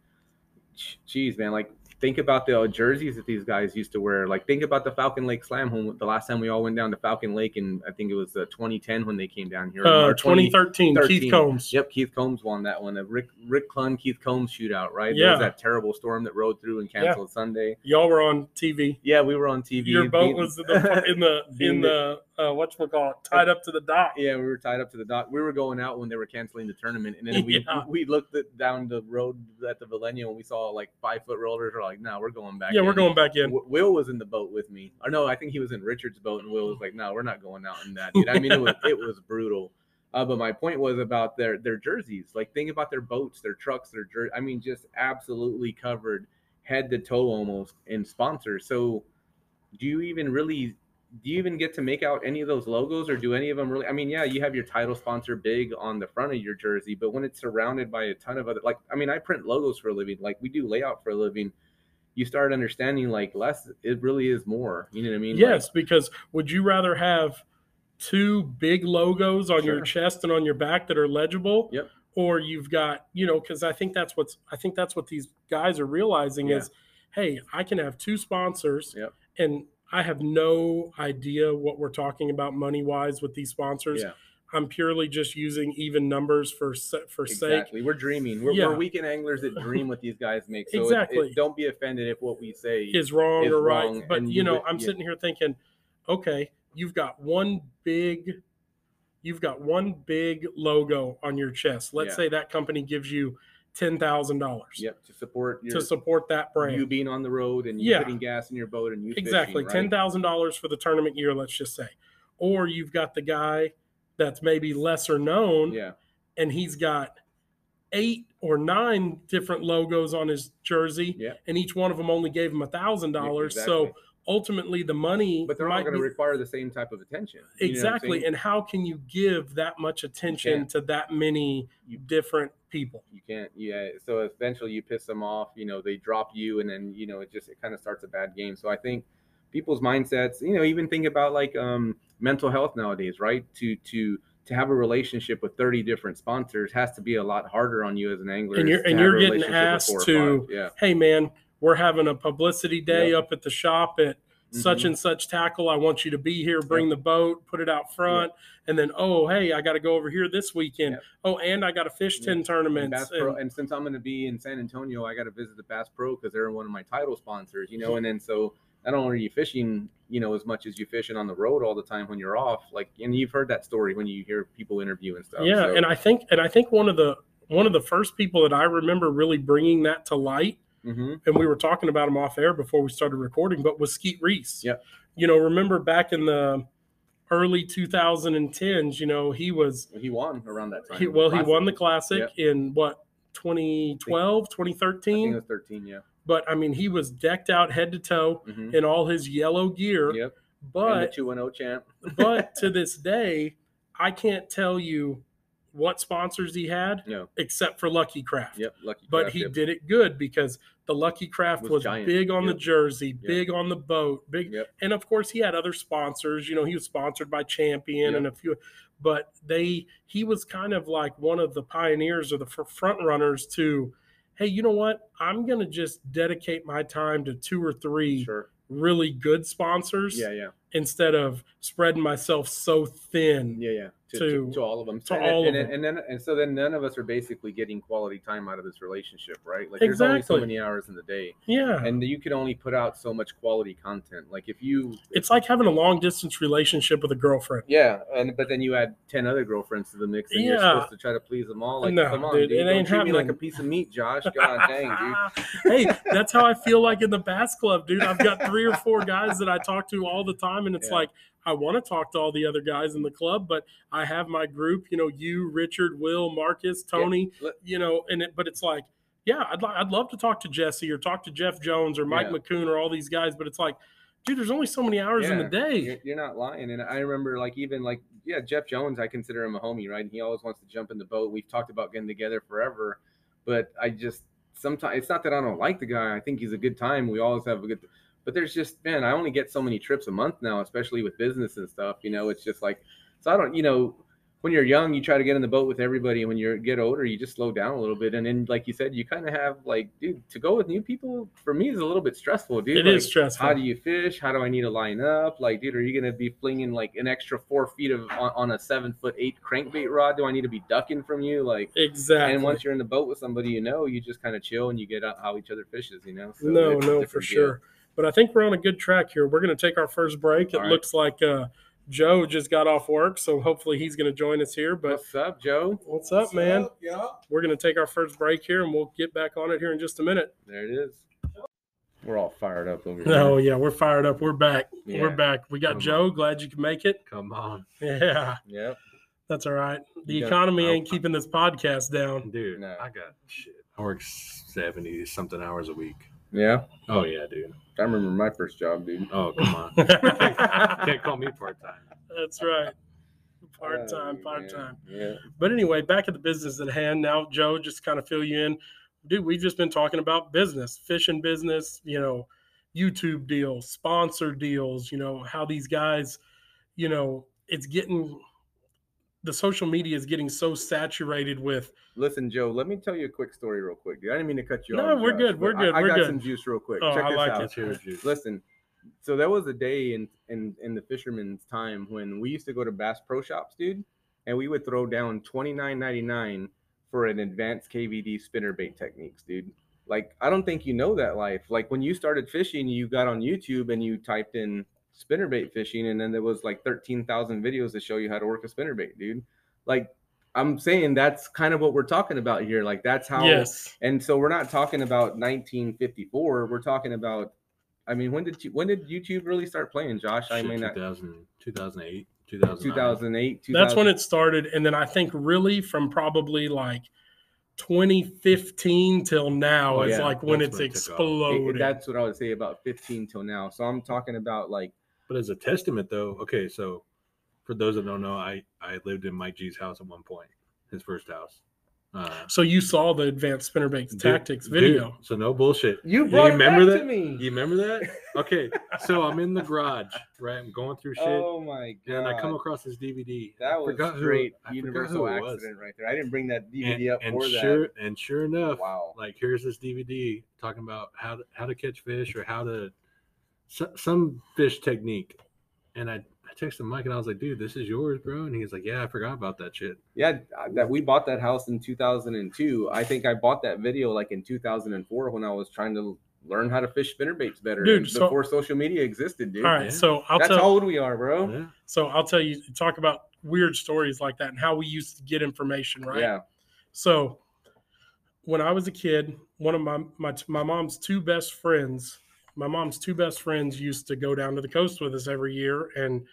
Speaker 2: geez, man, like think about the jerseys that these guys used to wear. Like think about the Falcon Lake Slam home. The last time we all went down to Falcon Lake, and I think it was uh, 2010 when they came down here.
Speaker 1: Uh,
Speaker 2: or
Speaker 1: 2013, Keith Combs.
Speaker 2: Yep, Keith Combs won that one. The Rick Rick Clunn, Keith Combs shootout, right?
Speaker 1: Yeah.
Speaker 2: There was that terrible storm that rode through and canceled Sunday.
Speaker 1: Y'all were on TV.
Speaker 2: Yeah, we were on TV.
Speaker 1: Your boat
Speaker 2: Being-
Speaker 1: was in the in the in
Speaker 2: being
Speaker 1: the uh, what you call it, tied up to the dock.
Speaker 2: Yeah, we were tied up to the dock. We were going out when they were canceling the tournament, and then we
Speaker 1: Yeah.
Speaker 2: we looked at, down the road at the Valenia and we saw like five foot rollers. We're like, no, we're going back.
Speaker 1: Yeah, we're going back in.
Speaker 2: W- Will was in the boat with me. Or no, I think he was in Richard's boat, and Will was like, "No, we're not going out in that." Dude. I mean, it was it was brutal. Uh, but my point was about their their jerseys. Like, think about their boats, their trucks, their jer- I mean, just absolutely covered head to toe almost in sponsors. So, do you even really? Do you even get to make out any of those logos, or do any of them really? I mean, yeah, you have your title sponsor big on the front of your jersey, but when it's surrounded by a ton of other, like, I mean, I print logos for a living. Like, we do layout for a living you start understanding like less it really is more you know what i mean
Speaker 1: Yes, because would you rather have two big logos on your chest and on your back that are legible?
Speaker 2: Yep.
Speaker 1: Or you've got, you know, because I think that's what's I think that's what these guys are realizing
Speaker 2: Yeah.
Speaker 1: is, hey, I can have two sponsors,
Speaker 2: Yep.
Speaker 1: and I have no idea what we're talking about money wise with these sponsors.
Speaker 2: yeah
Speaker 1: I'm purely just using even numbers for for sake.
Speaker 2: exactly we're dreaming we're,
Speaker 1: Yeah.
Speaker 2: we're weekend anglers that dream what these guys make so
Speaker 1: Exactly.
Speaker 2: it- don't be offended if what we say
Speaker 1: is wrong
Speaker 2: is
Speaker 1: or right. But you
Speaker 2: you
Speaker 1: know,
Speaker 2: would-
Speaker 1: I'm
Speaker 2: yeah.
Speaker 1: sitting here thinking, okay, you've got one big, you've got one big logo on your chest. Let's
Speaker 2: Yeah.
Speaker 1: say that company gives you ten thousand dollars
Speaker 2: yep to support your
Speaker 1: to support that brand.
Speaker 2: you being on the road and you
Speaker 1: Yeah.
Speaker 2: putting gas in your boat and you
Speaker 1: exactly
Speaker 2: fishing,
Speaker 1: ten
Speaker 2: right?
Speaker 1: thousand dollars for the tournament year. Let's just say, or you've got the guy that's maybe lesser known,
Speaker 2: yeah
Speaker 1: and he's got eight or nine different logos on his jersey,
Speaker 2: yeah
Speaker 1: and each one of them only gave him a thousand dollars. So. Ultimately, the money
Speaker 2: but they're all going to require the same type of attention You know what I'm
Speaker 1: exactly and how can you give that much attention to that many
Speaker 2: You-
Speaker 1: different people?
Speaker 2: You can't yeah so eventually you piss them off you know they drop you and then you know it just it kind of starts a bad game. So i think people's mindsets you know even think about like um mental health nowadays right? To to to have a relationship with 30 different sponsors has to be a lot harder on you as an angler
Speaker 1: And you're- and you're getting asked to-
Speaker 2: yeah.
Speaker 1: Hey man we're having a publicity day
Speaker 2: Yep.
Speaker 1: up at the shop at such
Speaker 2: Mhm.
Speaker 1: and such tackle i want you to be here bring the boat put it out front and then oh hey i got to go over here this weekend
Speaker 2: Yep.
Speaker 1: oh and i got to fish
Speaker 2: Yep.
Speaker 1: 10
Speaker 2: and,
Speaker 1: and-
Speaker 2: and since I'm going to be in San Antonio, I got to visit the Bass Pro because they're one of my title sponsors, you know. And then so not only are you fishing, you know, as much as you fishing on the road all the time when you're off, like, and you've heard that story when you hear people interview and stuff.
Speaker 1: yeah
Speaker 2: so,
Speaker 1: and i think and i think one of the one of the first people that i remember really bringing that to light
Speaker 2: Mhm.
Speaker 1: and we were talking about him off air before we started recording, but was Skeet Reese.
Speaker 2: Yep.
Speaker 1: You know, remember back in the early 2010s, you know, he was,
Speaker 2: he won around that time.
Speaker 1: he, well, he won the
Speaker 2: Classic.
Speaker 1: classic in what, 2012,
Speaker 2: I think
Speaker 1: 2013?
Speaker 2: it was 13, yeah.
Speaker 1: But I mean, he was decked out head to toe
Speaker 2: Mhm.
Speaker 1: in all his yellow gear.
Speaker 2: Yep.
Speaker 1: But,
Speaker 2: 2 0 champ.
Speaker 1: but to this day, I can't tell you what sponsors he had
Speaker 2: No.
Speaker 1: except for Lucky Craft.
Speaker 2: Yep. Lucky.
Speaker 1: but
Speaker 2: Craft,
Speaker 1: he
Speaker 2: yep.
Speaker 1: did it good because the Lucky Craft
Speaker 2: Was
Speaker 1: was, big on the jersey,
Speaker 2: Yep.
Speaker 1: big on the boat, big,
Speaker 2: Yep.
Speaker 1: and of course he had other sponsors. You know, he was sponsored by Champion
Speaker 2: Yep.
Speaker 1: and a few, but they he was kind of like one of the pioneers or the front runners to, hey, you know what? I'm gonna just dedicate my time to two or three
Speaker 2: Sure.
Speaker 1: really good sponsors
Speaker 2: Yeah. Yeah.
Speaker 1: instead of spreading myself so thin.
Speaker 2: Yeah, yeah. To,
Speaker 1: to-
Speaker 2: to, to all of them.
Speaker 1: to
Speaker 2: and,
Speaker 1: all
Speaker 2: and,
Speaker 1: of
Speaker 2: and,
Speaker 1: them.
Speaker 2: and then and so then none of us are basically getting quality time out of this relationship, right? Like there's only so many hours in the day.
Speaker 1: Yeah.
Speaker 2: And you can only put out so much quality content. Like if you
Speaker 1: it's like having a long distance relationship with a girlfriend.
Speaker 2: Yeah, and but then you add ten other girlfriends to the mix and you're
Speaker 1: Yeah.
Speaker 2: supposed to try to please them all. Like
Speaker 1: No,
Speaker 2: come on,
Speaker 1: dude,
Speaker 2: dude.
Speaker 1: it ain't
Speaker 2: treat me like a piece of meat, Josh. God dang, dude.
Speaker 1: hey, that's how I feel like in the bass club, dude. I've got three or four guys that I talk to all the time, and it's
Speaker 2: Yeah.
Speaker 1: like I want to talk to all the other guys in the club, but I have my group. You know, you, Richard, Will, Marcus, Tony.
Speaker 2: Let-
Speaker 1: You know, and it, but it's like, yeah, I'd I'd love to talk to Jesse or talk to Jeff Jones or Mike
Speaker 2: Yeah.
Speaker 1: McCoon or all these guys, but it's like, dude, there's only so many hours in the day.
Speaker 2: You're, you're not lying. And I remember like even like yeah, Jeff Jones, I consider him a homie, right? He always wants to jump in the boat. We've talked about getting together forever, but I just sometimes it's not that I don't like the guy. I think he's a good time. We always have a good but there's just man, I only get so many trips a month now, especially with business and stuff. You know, it's just like so I don't, you know, when you're young, you try to get in the boat with everybody, and when you get older, you just slow down a little bit. And then, like you said, you kind of have like, dude, to go with new people for me is a little bit stressful, dude.
Speaker 1: It
Speaker 2: like,
Speaker 1: is stressful.
Speaker 2: How do you fish? How do I need to line up? Like, dude, are you gonna be flinging like an extra four feet of on, on a seven foot eight crankbait rod? Do I need to be ducking from you? Like,
Speaker 1: exactly.
Speaker 2: and once you're in the boat with somebody you know, you just kind of chill and you get out how each other fishes, you know. So
Speaker 1: no, no, for
Speaker 2: deal.
Speaker 1: sure. But I think we're on a good track here. We're going to take our first break. It
Speaker 2: All right.
Speaker 1: looks like uh, Joe just got off work, so hopefully he's going to join us here. But
Speaker 2: What's up, Joe?
Speaker 1: what's up, man?
Speaker 3: Yeah.
Speaker 1: We're going to take our first break here, and we'll get back on it here in just a minute.
Speaker 2: There it is. We're all fired up over here.
Speaker 1: No, yeah, we're fired up. We're back. We're back. We got
Speaker 3: Come
Speaker 1: Joe. Glad you could make it.
Speaker 3: Come on,
Speaker 1: Yeah,
Speaker 2: Yep.
Speaker 1: that's all right. The
Speaker 2: You got-
Speaker 1: economy
Speaker 3: I'll-
Speaker 1: ain't keeping this podcast down.
Speaker 3: dude.
Speaker 2: No.
Speaker 3: I got shit. I work seventy something hours a week.
Speaker 2: Yeah.
Speaker 3: Oh yeah, dude.
Speaker 2: I remember my first job, dude.
Speaker 3: Oh come on. Can't call me part time.
Speaker 1: That's right. Part time,
Speaker 2: Oh,
Speaker 1: part time.
Speaker 2: Yeah.
Speaker 1: But anyway, back at the business at hand now. Joe, just kind of fill you in, dude. We've just been talking about business, fishing business. You know, YouTube deals, sponsor deals. You know how these guys, you know, it's getting the social media is getting so saturated with.
Speaker 2: Listen, Joe, let me tell you a quick story real quick, dude. I didn't mean to cut you
Speaker 1: No,
Speaker 2: off.
Speaker 1: No, we're
Speaker 2: Josh,
Speaker 1: good, we're
Speaker 2: but I-
Speaker 1: good,
Speaker 2: I,
Speaker 1: we're
Speaker 2: got
Speaker 1: good.
Speaker 2: some juice real quick.
Speaker 1: Oh,
Speaker 2: Check
Speaker 1: I
Speaker 2: this
Speaker 1: like
Speaker 2: out.
Speaker 1: it.
Speaker 3: Let's hear it, juice.
Speaker 2: Listen, so there was a day in in in the fisherman's time when we used to go to Bass Pro Shops, dude, and we would throw down twenty nine ninety nine for an advanced KVD spinnerbait techniques, dude. Like I don't think you know that life. Like when you started fishing, you got on YouTube and you typed in spinnerbait fishing, and then there was like thirteen thousand videos to show you how to work a spinnerbait, dude. Like I'm saying, that's kind of what we're talking about here. Like that's how
Speaker 1: yes,
Speaker 2: and so we're not talking about 1954. We're talking about. I mean, when did you, when did YouTube really start playing, Josh? I mean, that
Speaker 3: 2000, 2008, 2009.
Speaker 2: 2008.
Speaker 1: that's when it started, and then I think really from probably like 2015 till now
Speaker 2: Oh,
Speaker 1: is
Speaker 2: yeah,
Speaker 1: like when
Speaker 3: that's
Speaker 1: it's
Speaker 3: when it took off.
Speaker 2: it-
Speaker 1: exploded.
Speaker 2: that's what I would say about 15 till now. So I'm talking about like
Speaker 3: But as a testament, though, okay, so for those that don't know, I I lived in Mike G's house at one point, his first house. Uh,
Speaker 1: So you saw the advanced spinnerbait tactics
Speaker 3: dude,
Speaker 1: video.
Speaker 3: so no bullshit.
Speaker 2: you
Speaker 3: You
Speaker 2: brought it
Speaker 3: remember that?
Speaker 2: to me.
Speaker 3: You remember that? Okay, so I'm in the garage, right? I'm going through shit,
Speaker 2: oh my god!
Speaker 3: and I come across this DVD.
Speaker 2: That was
Speaker 3: forgot who-
Speaker 2: straight
Speaker 3: I forgot
Speaker 2: universal
Speaker 3: was.
Speaker 2: accident right there. I didn't bring that DVD
Speaker 3: and,
Speaker 2: up
Speaker 3: and
Speaker 2: for
Speaker 3: sure and sure enough
Speaker 2: Wow.
Speaker 3: like here's this dvd talking about how to, how to catch fish or how to so, some fish technique and i i texted mike and i was like dude this is yours bro and he's like yeah i forgot about that shit
Speaker 2: Yeah, uh, that we bought that house in 2002. I think I bought that video like in 2004 when I was trying to learn how to fish spinnerbaits better
Speaker 1: Dude, so-
Speaker 2: before social media existed, dude.
Speaker 1: All right,
Speaker 3: Yeah.
Speaker 1: so I'll
Speaker 2: That's
Speaker 1: tell.
Speaker 2: how old we are, bro.
Speaker 3: yeah
Speaker 1: So I'll tell you. Talk about weird stories like that and how we used to get information, right?
Speaker 2: Yeah.
Speaker 1: So when I was a kid, one of my my my mom's two best friends, my mom's two best friends used to go down to the coast with us every year, and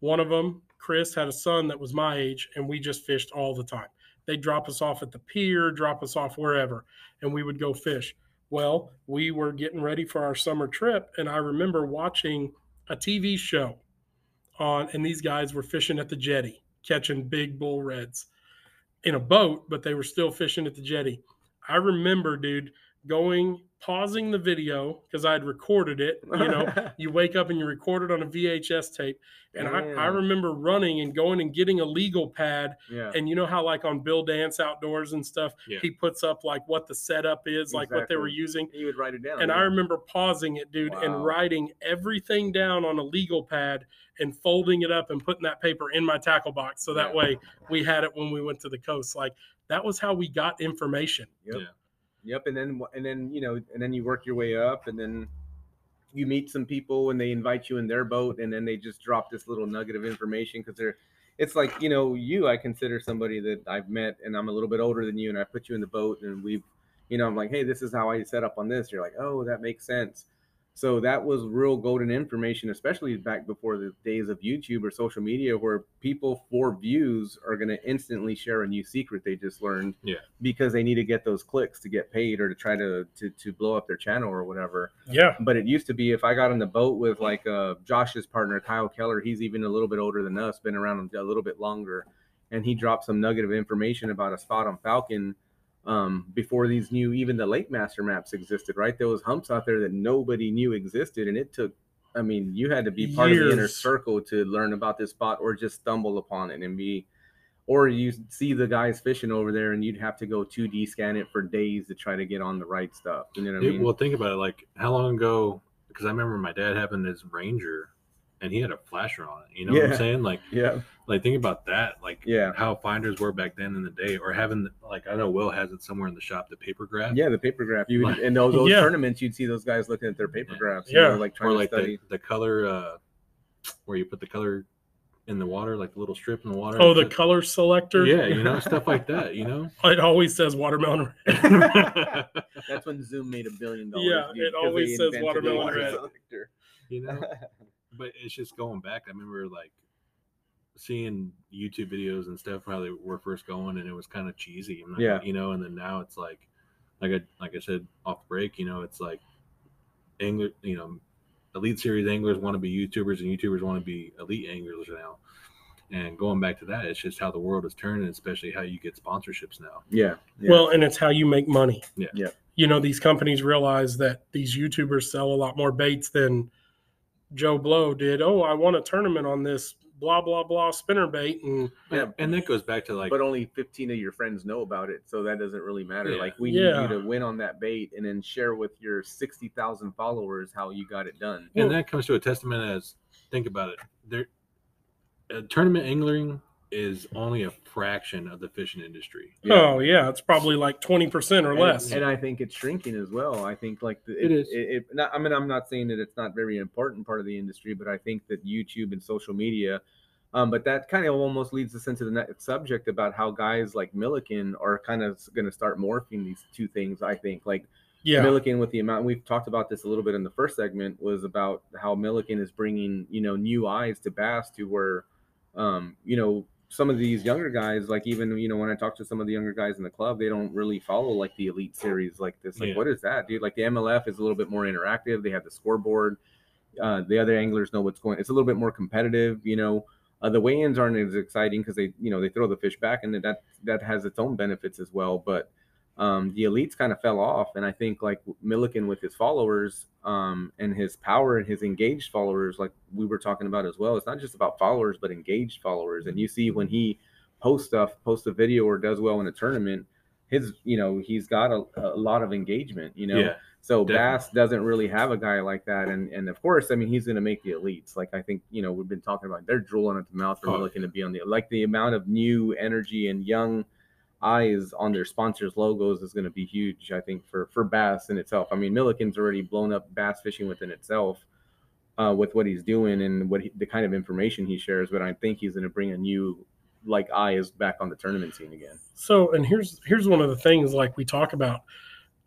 Speaker 1: one of them, Chris, had a son that was my age, and we just fished all the time. They'd drop us off at the pier, drop us off wherever, and we would go fish. Well, we were getting ready for our summer trip, and I remember watching a TV show on, and these guys were fishing at the jetty, catching big bull reds in a boat, but they were still fishing at the jetty. I remember, dude, going, pausing the video because I had recorded it. You know, you wake up and you record it on a VHS tape. And I, I
Speaker 2: mm.
Speaker 1: remember running and going and getting a legal pad.
Speaker 2: yeah.
Speaker 1: And you know how, like on Bill Dance Outdoors and stuff,
Speaker 3: Yeah.
Speaker 1: he puts up like what the setup is, like what they were using.
Speaker 2: You would write it down.
Speaker 1: And I remember pausing it, dude,
Speaker 2: Wow.
Speaker 1: and writing everything down on a legal pad and folding it up and putting that paper in my tackle box. So that
Speaker 2: Yeah.
Speaker 1: way we had it when we went to the coast. Like that was how we got information.
Speaker 2: Yep.
Speaker 3: Yeah.
Speaker 2: Yep. And then and then you know and then you work your way up and then you meet some people and they invite you in their boat and then they just drop this little nugget of information because they're it's like you know you I consider somebody that I've met and I'm a little bit older than you and I put you in the boat and we've you know I'm like hey this is how I set up on this you're like oh that makes sense so that was real golden information especially back before the days of YouTube or social media where people for views are going to instantly share a new secret they just learned yeah, because they need to get those clicks to get paid or to try to to, to blow up their channel or whatever.
Speaker 1: Yeah.
Speaker 2: But it used to be if I got on the boat with like uh, Josh's partner Kyle Keller, he's even a little bit older than us, been around a little bit longer, and he dropped some nugget of information about a spot on Falcon um, before these new even the Lake Master maps existed. Right, there was humps out there that nobody knew existed, and it took. I mean, you had to be part of the inner circle to learn about this spot or just stumble upon it and be or you see the guys fishing over there and you'd have to go 2D scan it for days to try to get on the right stuff. You know what I mean?
Speaker 3: well, think about it. Like, how long ago? Because I remember my dad having his Ranger, and he had a flasher on it. You know what I'm saying? Like,
Speaker 2: yeah,
Speaker 3: like think about that. Like,
Speaker 2: yeah,
Speaker 3: how finders were back then in the day, or having like I know Will has it somewhere in the shop, the paper graph.
Speaker 2: yeah. The paper graph. You would,
Speaker 3: Like-
Speaker 2: in those, those
Speaker 1: Yeah.
Speaker 2: tournaments, you'd see those guys looking at their paper
Speaker 3: Yeah.
Speaker 2: graphs. You
Speaker 1: Yeah.
Speaker 2: know, like trying
Speaker 3: or
Speaker 2: to
Speaker 3: like
Speaker 2: study.
Speaker 3: the, the color uh where you put the color in the water, like the little strip in the water.
Speaker 1: Oh, the color selector.
Speaker 3: yeah, you know stuff like that. You know.
Speaker 1: It always says watermelon. red.
Speaker 2: That's when Zoom made a billion dollars.
Speaker 1: Yeah,
Speaker 2: dude,
Speaker 1: it
Speaker 2: 'cause they
Speaker 1: always says watermelon
Speaker 2: water
Speaker 1: red.
Speaker 2: selector.
Speaker 3: you know but it's just going back i remember like seeing youtube videos and stuff how they were first going and it was kind of cheesy and
Speaker 2: Yeah.
Speaker 3: you know and then now it's like like i like i said off break you know it's like angler you know elite series anglers want to be youtubers and youtubers want to be elite anglers now and going back to that it's just how the world is turning especially how you get sponsorships now
Speaker 2: yeah, yeah.
Speaker 1: Well, and it's how you make money.
Speaker 3: Yeah.
Speaker 2: Yeah.
Speaker 1: You know, these companies realize that these YouTubers sell a lot more baits than Joe Blow did. Oh, I won a tournament on this blah blah blah spinner bait, and
Speaker 2: Yeah.
Speaker 3: and, and that goes back to like
Speaker 2: but only 15 of your friends know about it so that doesn't really matter
Speaker 3: Yeah.
Speaker 2: like we
Speaker 1: Yeah.
Speaker 2: need you to win on that bait and then share with your 60,000 followers how you got it done
Speaker 3: and that comes to a testament as think about it there uh, tournament angling is only a fraction of the fishing industry
Speaker 1: oh yeah, it's probably like twenty percent or
Speaker 2: and,
Speaker 1: less.
Speaker 2: and I think it's shrinking as well. I think like the,
Speaker 3: It is.
Speaker 2: It, it, not, I mean, I'm not saying that it's not very important part of the industry, but I think that YouTube and social media. Um, but that kind of almost leads us into the next subject about how guys like Milliken are kind of going to start morphing these two things. I think like
Speaker 1: yeah,
Speaker 2: Milliken with the amount we've talked about this a little bit in the first segment was about how Milliken is bringing you know new eyes to bass to where um you know some of these younger guys like even you know when I talk to some of the younger guys in the club they don't really follow like the elite series like this. Like
Speaker 3: Yeah.
Speaker 2: what is that dude? Like the MLF is a little bit more interactive. They have the scoreboard. Uh the other anglers know what's going it's a little bit more competitive you know? Uh, the weigh-ins aren't as exciting because they you know they throw the fish back and that that has its own benefits as well but um, the elites kind of fell off. And I think like Milliken with his followers um, and his power and his engaged followers, like we were talking about as well, it's not just about followers, but engaged followers. And you see when he posts stuff, posts a video or does well in a tournament, his, you know, he's got a, a lot of engagement, you know?
Speaker 3: yeah
Speaker 2: So
Speaker 3: Definitely.
Speaker 2: Bass doesn't really have a guy like that, and and of course, I mean, he's going to make the elites. Like I think you know we've been talking about, they're drooling at the mouth for
Speaker 3: Oh.
Speaker 2: looking to be on the like the amount of new energy and young eyes on their sponsors logos is going to be huge. I think for for Bass in itself. I mean, Milliken's already blown up bass fishing within itself. Uh, with what he's doing and what he, the kind of information he shares, but I think he's going to bring a new like eyes back on the tournament scene again.
Speaker 1: So, and here's here's one of the things like we talk about.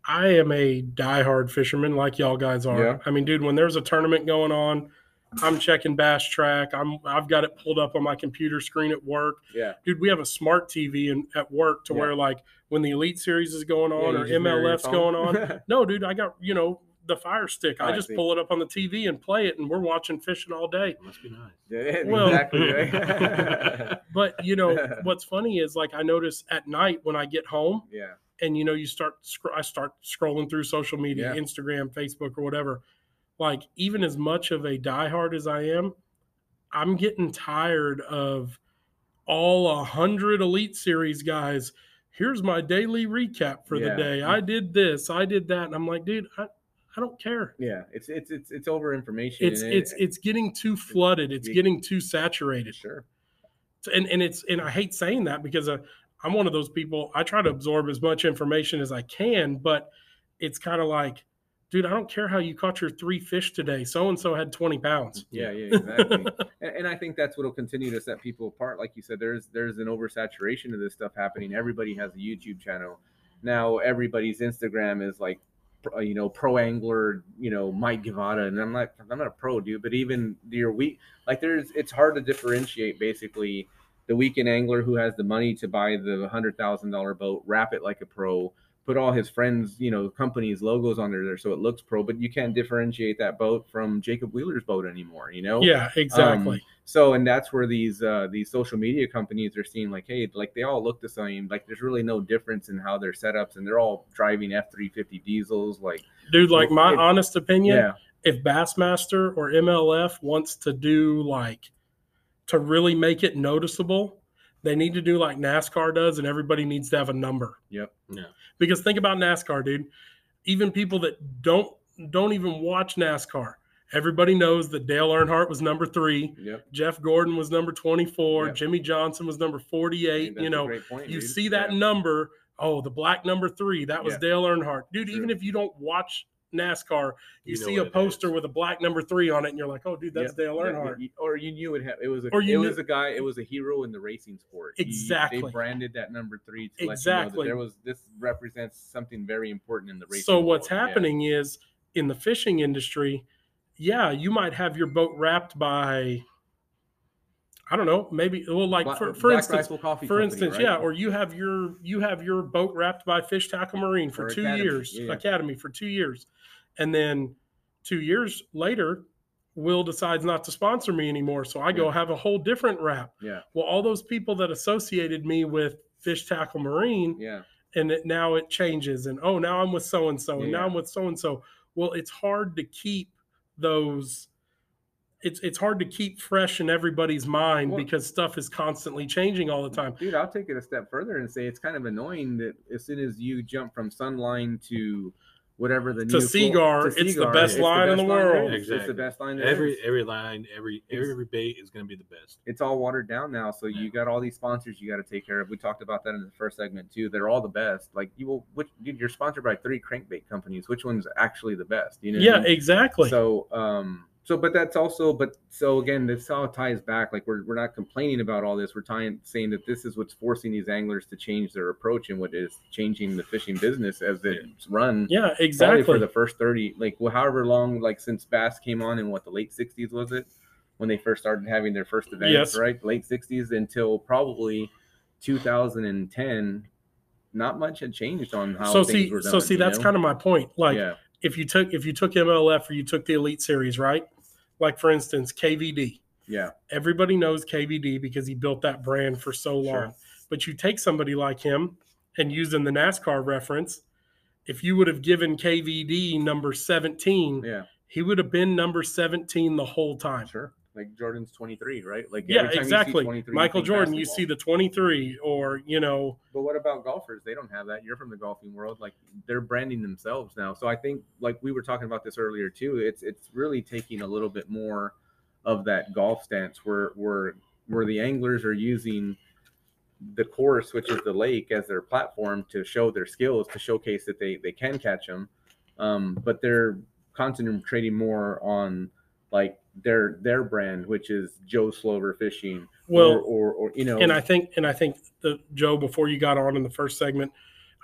Speaker 1: I am a diehard fisherman, like y'all guys are.
Speaker 2: Yeah.
Speaker 1: I mean, dude, when there's a tournament going on, I'm checking BassTrakk. I'm I've got it pulled up on my computer screen at work.
Speaker 2: Yeah,
Speaker 1: Dude, we have a smart TV in, at work to
Speaker 2: Yeah.
Speaker 1: where like when the Elite Series is going on
Speaker 2: Yeah,
Speaker 1: or
Speaker 2: you just
Speaker 1: MLF's going on. No, dude, I got you know the Fire Stick. I
Speaker 2: I
Speaker 1: just
Speaker 2: see.
Speaker 1: pull it up on the TV and play it, and we're watching fishing all day.
Speaker 3: must be nice
Speaker 2: Yeah,
Speaker 1: Well-
Speaker 2: exactly. Right?
Speaker 1: But you know what's funny is like I notice at night when I get home.
Speaker 2: yeah,
Speaker 1: and you know you start scr- i start scrolling through social media
Speaker 2: Yeah.
Speaker 1: instagram facebook or whatever like even as much of a diehard as i am i'm getting tired of all a hundred elite series guys here's my daily recap for
Speaker 2: Yeah.
Speaker 1: the day i did this i did that and i'm like dude i, I don't care
Speaker 2: yeah. It's it's it's it's over information.
Speaker 1: it's
Speaker 2: and
Speaker 1: it's it's getting too flooded it's getting too saturated
Speaker 2: sure.
Speaker 1: and and it's and I hate saying that because uh, I'm one of those people. I try to absorb as much information as I can, but it's kind of like, dude, I don't care how you caught your three fish today. So and so had 20 pounds.
Speaker 2: Yeah, yeah, exactly. and, and I think that's what will continue to set people apart. Like you said, there's there's an oversaturation of this stuff happening. Everybody has a YouTube channel now. Everybody's Instagram is like, you know, pro angler, you know, Mike Gavada, and I'm like, I'm not a pro, dude. But even your week, like, there's it's hard to differentiate basically the weekend angler who has the money to buy the hundred thousand dollar boat, wrap it like a pro, put all his friends, you know, companies logos on there there so it looks pro, but you can't differentiate that boat from Jacob Wheeler's boat anymore, you know?
Speaker 1: Yeah, exactly.
Speaker 2: Um, so and that's where these uh these social media companies are seeing like, hey, like they all look the same. Like there's really no difference in how they're set ups and they're all driving F three fifty diesels. Like
Speaker 1: dude, like my
Speaker 2: it-
Speaker 1: honest opinion,
Speaker 2: yeah,
Speaker 1: if Bassmaster or MLF wants to do like to really make it noticeable, They need to do like NASCAR does, and everybody needs to have a number.
Speaker 2: Yep.
Speaker 3: Yeah.
Speaker 1: Because think about NASCAR, dude. Even people that don't don't even watch NASCAR, everybody knows that Dale Earnhardt was number three,
Speaker 2: Yep.
Speaker 1: Jeff Gordon was number twenty four,
Speaker 2: Yep.
Speaker 1: Jimmie Johnson was number 48.
Speaker 2: That's
Speaker 1: You
Speaker 2: a
Speaker 1: know,
Speaker 2: great point,
Speaker 1: you
Speaker 2: dude.
Speaker 1: see that
Speaker 2: Yeah.
Speaker 1: number. Oh, the black number three. That was
Speaker 2: Yeah.
Speaker 1: Dale Earnhardt, dude. Even if you don't watch NASCAR, you,
Speaker 3: You know
Speaker 1: see a poster
Speaker 3: is.
Speaker 1: with a black number three on it, and you're like, oh, dude, that's
Speaker 2: Yeah,
Speaker 1: Dale Earnhardt.
Speaker 2: you- or you knew it. Ha- it was a.
Speaker 1: Or you
Speaker 2: it
Speaker 1: knew-
Speaker 2: was a guy. It was a hero in the racing sport. He-
Speaker 1: Exactly.
Speaker 2: they branded that number three to let you know
Speaker 1: Exactly.
Speaker 2: that there was. This represents something very important in the racing.
Speaker 1: So what's
Speaker 2: world. Yeah.
Speaker 1: happening is in the fishing industry, yeah, you might have your boat wrapped by, I don't know, maybe well, like
Speaker 2: Black-
Speaker 1: for, for
Speaker 2: Black
Speaker 1: instance,
Speaker 2: Coffee
Speaker 1: for
Speaker 2: Company,
Speaker 1: instance,
Speaker 2: right?
Speaker 1: yeah, or you have your you have your boat wrapped by Fish Tackle Marine for
Speaker 2: Or
Speaker 1: two
Speaker 2: Academy,
Speaker 1: years,
Speaker 2: yeah, yeah.
Speaker 1: Academy for two years, and then two years later, Will decides not to sponsor me anymore, so I go
Speaker 2: Yeah.
Speaker 1: have a whole different wrap.
Speaker 2: yeah,
Speaker 1: Well, all those people that associated me with Fish Tackle Marine,
Speaker 2: yeah,
Speaker 1: and it, now it changes and oh now i'm with so and so and now i'm with so and so well it's hard to keep those it's it's hard to keep fresh in everybody's mind
Speaker 2: Well-
Speaker 1: because stuff is constantly changing all the time
Speaker 2: dude. I'll take it a step further and say it's kind of annoying that as soon as you jump from Sunline to whatever the
Speaker 1: To
Speaker 2: new
Speaker 1: Seaguar, it's the best
Speaker 3: line
Speaker 1: in the
Speaker 2: there
Speaker 1: world.
Speaker 2: is. It's the
Speaker 3: Exactly.
Speaker 2: best line. there
Speaker 3: Every
Speaker 2: is.
Speaker 3: every line, every
Speaker 2: Ex-
Speaker 3: every bait is going to be the best.
Speaker 2: it's all watered down now. So
Speaker 3: Yeah.
Speaker 2: you got all these sponsors you got to take care of. We talked about that in the first segment too. They're all the best. Like you will, which dude, you're sponsored by three crankbait companies. Which one's actually the best? You know? what I
Speaker 1: yeah
Speaker 2: mean?
Speaker 1: exactly
Speaker 2: So, um, so, but that's also, but so again, this all ties back. Like we're we're not complaining about all this. We're tying, saying that this is what's forcing these anglers to change their approach and what is changing the fishing business as it's run.
Speaker 1: yeah exactly
Speaker 2: for the first 30 like well, however long like since bass came on in what the late 60s was it when they first started having their first events
Speaker 1: Yes.
Speaker 2: right late 60s until probably 2010 not much had changed on how
Speaker 1: so
Speaker 2: things
Speaker 1: see
Speaker 2: were done,
Speaker 1: so see that's
Speaker 2: know?
Speaker 1: kind of my point like
Speaker 2: yeah
Speaker 1: if you took if you took mlf or you took the elite series right? Like for instance kvd
Speaker 2: yeah.
Speaker 1: Everybody knows kvd because he built that brand for so long.
Speaker 2: Sure.
Speaker 1: But you take somebody like him and using the NASCAR reference, if you would have given KVD number 17,
Speaker 2: yeah.
Speaker 1: he would have been number 17 the whole time.
Speaker 2: sure like jordan's 23 right like
Speaker 1: Yeah,
Speaker 2: every time you see
Speaker 1: exactly.
Speaker 2: 23,
Speaker 1: Michael Jordan, you see the 23, or, you know,
Speaker 2: But what about golfers? They don't have that. You're from the golfing world. Like they're branding themselves now. So I think like we were talking about this earlier too. It's it's really taking a little bit more of that golf stance where where where the anglers are using the course, which is the lake, as their platform to show their skills, to showcase that they they can catch them. Um, but they're concentrating more on like their their brand, which is Joe Slover Fishing,
Speaker 1: well,
Speaker 2: or, or or you know,
Speaker 1: and I think, and I think the Joe, before you got on in the first segment,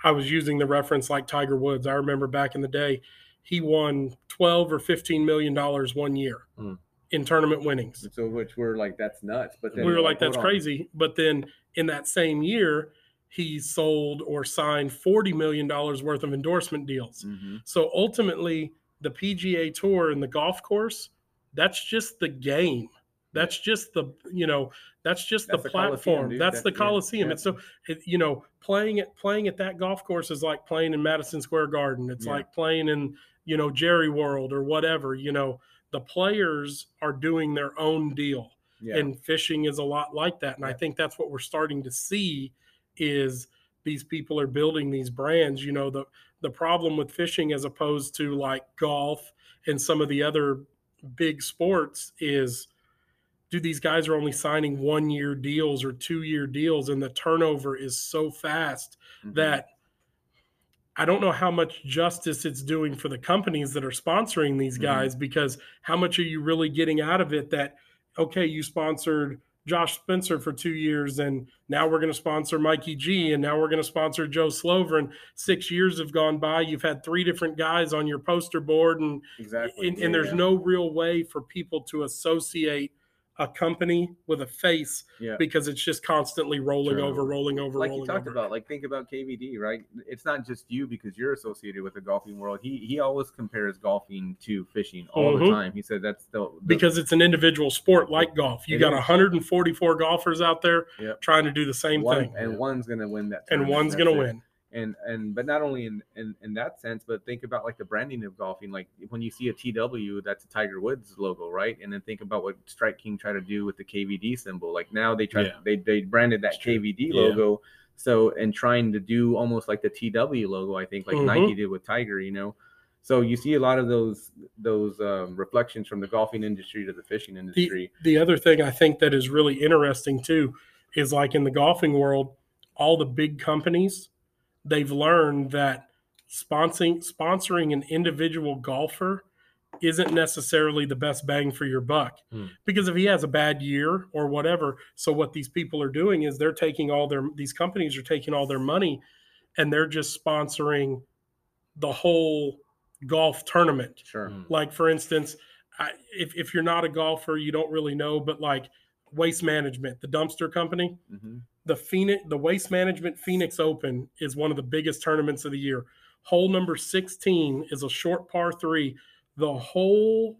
Speaker 1: I was using the reference like Tiger Woods. I remember back in the day, he won 12 or 15 million dollars one year
Speaker 3: Hmm.
Speaker 1: in tournament winnings.
Speaker 2: So which we're like, that's nuts. But then
Speaker 1: we were like, that's
Speaker 2: hold on.
Speaker 1: crazy. But then in that same year, he sold or signed $40 million worth of endorsement deals.
Speaker 2: Mhm.
Speaker 1: So ultimately, the PGA Tour and the golf course, that's just the game. That's just the, you know, that's just
Speaker 2: That's
Speaker 1: the
Speaker 2: the
Speaker 1: platform. That's
Speaker 2: That-
Speaker 1: the Coliseum.
Speaker 2: yeah.
Speaker 1: It's so, it, you know, playing it, playing at that golf course is like playing in Madison Square Garden. It's
Speaker 2: Yeah.
Speaker 1: like playing in, you know, Jerry World or whatever. You know, the players are doing their own deal
Speaker 2: Yeah.
Speaker 1: and fishing is a lot like that and i think that's what we're starting to see is these people are building these brands you know the the problem with fishing as opposed to like golf and some of the other big sports is do these guys are only signing one year deals or two year deals and the turnover is so fast
Speaker 2: Mhm.
Speaker 1: that I don't know how much justice it's doing for the companies that are sponsoring these
Speaker 2: Mhm.
Speaker 1: guys because how much are you really getting out of it that okay you sponsored Josh Spencer for 2 years and now we're going to sponsor Mikey G and now we're going to sponsor Joe Slover and 6 years have gone by you've had three different guys on your poster board and
Speaker 2: exactly.
Speaker 1: and,
Speaker 2: Yeah,
Speaker 1: and there's
Speaker 2: yeah.
Speaker 1: no real way for people to associate a company with a face
Speaker 2: yeah.
Speaker 1: because it's just constantly rolling
Speaker 2: True.
Speaker 1: over rolling over
Speaker 2: like you talked
Speaker 1: over
Speaker 2: about, like think about KVD, right? It's not just you because you're associated with the golfing world. He he always compares golfing to fishing all
Speaker 1: Mhm.
Speaker 2: the time. He said that's the, the
Speaker 1: because it's an individual sport like golf. You
Speaker 2: It
Speaker 1: got
Speaker 2: is.
Speaker 1: 144 golfers out there
Speaker 2: Yep.
Speaker 1: trying to do the same
Speaker 2: one,
Speaker 1: thing,
Speaker 2: and one's gonna win that,
Speaker 1: and one's going to win.
Speaker 2: And and but not only in, in in that sense but think about like the branding of golfing like when you see a tw that's a tiger woods logo right and then think about what strike king tried to do with the kvd symbol like now they try
Speaker 3: Yeah.
Speaker 2: they they branded that
Speaker 3: It's true.
Speaker 2: kvd
Speaker 3: Yeah.
Speaker 2: logo so and trying to do almost like the tw logo i think like
Speaker 1: Mhm.
Speaker 2: nike did with tiger you know so you see a lot of those those um, reflections from the golfing industry to the fishing industry
Speaker 1: The, the other thing I think that is really interesting too is like in the golfing world, all the big companies, they've learned that sponsoring sponsoring an individual golfer isn't necessarily the best bang for your buck
Speaker 3: Hmm.
Speaker 1: because if he has a bad year or whatever so what these people are doing is they're taking all their these companies are taking all their money and they're just sponsoring the whole golf tournament
Speaker 2: sure
Speaker 3: Mm.
Speaker 1: like for instance I, if, if you're not a golfer you don't really know but like waste management the dumpster company
Speaker 2: hmm
Speaker 1: the phoenix the waste management phoenix open is one of the biggest tournaments of the year hole number 16 is a short par three the whole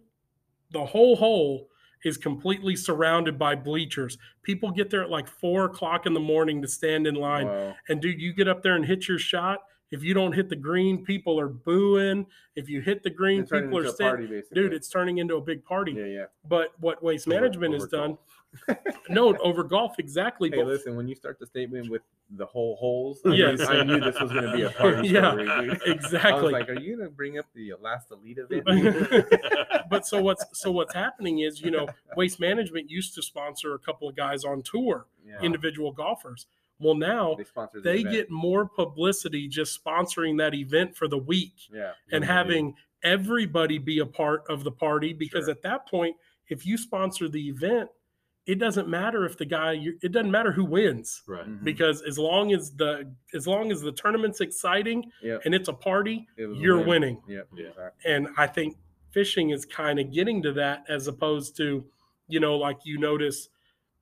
Speaker 1: the whole hole is completely surrounded by bleachers people get there at like four o'clock in the morning to stand in line
Speaker 2: wow.
Speaker 1: and dude, you get up there and hit your shot. If you don't hit the green, people are booing. If you hit the green,
Speaker 2: It's
Speaker 1: people are
Speaker 2: into a
Speaker 1: standing.
Speaker 2: party, basically.
Speaker 1: Dude, it's turning into a big party.
Speaker 2: yeah yeah
Speaker 1: But what waste
Speaker 3: Over-
Speaker 1: management has
Speaker 3: over
Speaker 1: done,
Speaker 3: golf.
Speaker 1: no, over golf, exactly.
Speaker 2: Hey,
Speaker 1: but
Speaker 2: listen, when you start the statement with the whole holes,
Speaker 1: Yes.
Speaker 2: I knew this was going to be a party
Speaker 1: Yeah,
Speaker 2: story. dude. I
Speaker 1: exactly.
Speaker 2: was like, are you going to bring up the last elite event?
Speaker 1: but so what's so what's happening is, you know, waste management used to sponsor a couple of guys on tour,
Speaker 2: yeah.
Speaker 1: individual golfers. Well, now
Speaker 2: They sponsor the
Speaker 1: they get more publicity just sponsoring that event for the week.
Speaker 2: yeah.
Speaker 1: and having everybody be a part of the party because
Speaker 2: Sure.
Speaker 1: at that point if you sponsor the event it doesn't matter if the guy you it doesn't matter who wins
Speaker 3: Right.
Speaker 2: Mhm.
Speaker 1: because as long as the as long as the tournament's exciting
Speaker 2: Yep.
Speaker 1: and it's a party
Speaker 2: It
Speaker 1: you're
Speaker 2: win.
Speaker 1: winning
Speaker 2: Yep.
Speaker 3: Yeah.
Speaker 2: Exactly.
Speaker 1: and i think fishing is kind of getting to that as opposed to you know like you notice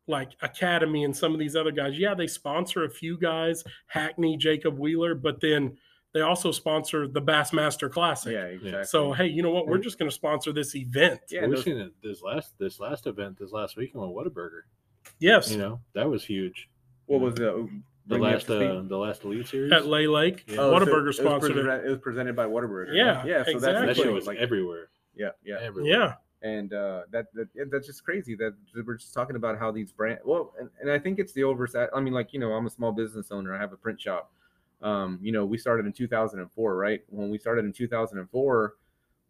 Speaker 1: like academy and some of these other guys yeah they sponsor a few guys hackney jacob wheeler but then they also sponsor the bassmaster classic
Speaker 2: Yeah. Exactly.
Speaker 1: so hey, you know what? We're just going to sponsor this event.
Speaker 2: Yeah,
Speaker 3: we've
Speaker 2: those-
Speaker 3: seen it this last this last event this last weekend with Whataburger.
Speaker 1: Yes,
Speaker 3: You know that was huge.
Speaker 2: what was the
Speaker 3: The
Speaker 2: bring me up
Speaker 3: last uh, the last elite series.
Speaker 1: at Lay Lake,
Speaker 3: Yeah.
Speaker 2: Oh, so
Speaker 1: Whataburger
Speaker 2: it was
Speaker 1: sponsored it.
Speaker 2: It was presented by Whataburger.
Speaker 1: Yeah,
Speaker 2: Yeah. So
Speaker 1: exactly.
Speaker 2: that's
Speaker 3: that shit
Speaker 2: cool.
Speaker 3: was
Speaker 2: like
Speaker 3: everywhere.
Speaker 2: yeah. Yeah.
Speaker 3: Everywhere.
Speaker 1: Yeah,
Speaker 2: and uh, that, that that's just crazy that we're just talking about how these brand well and, and i think it's the oversight i mean like you know i'm a small business owner. I have a print shop. Um, you know we started in 2004 right? When we started in 2004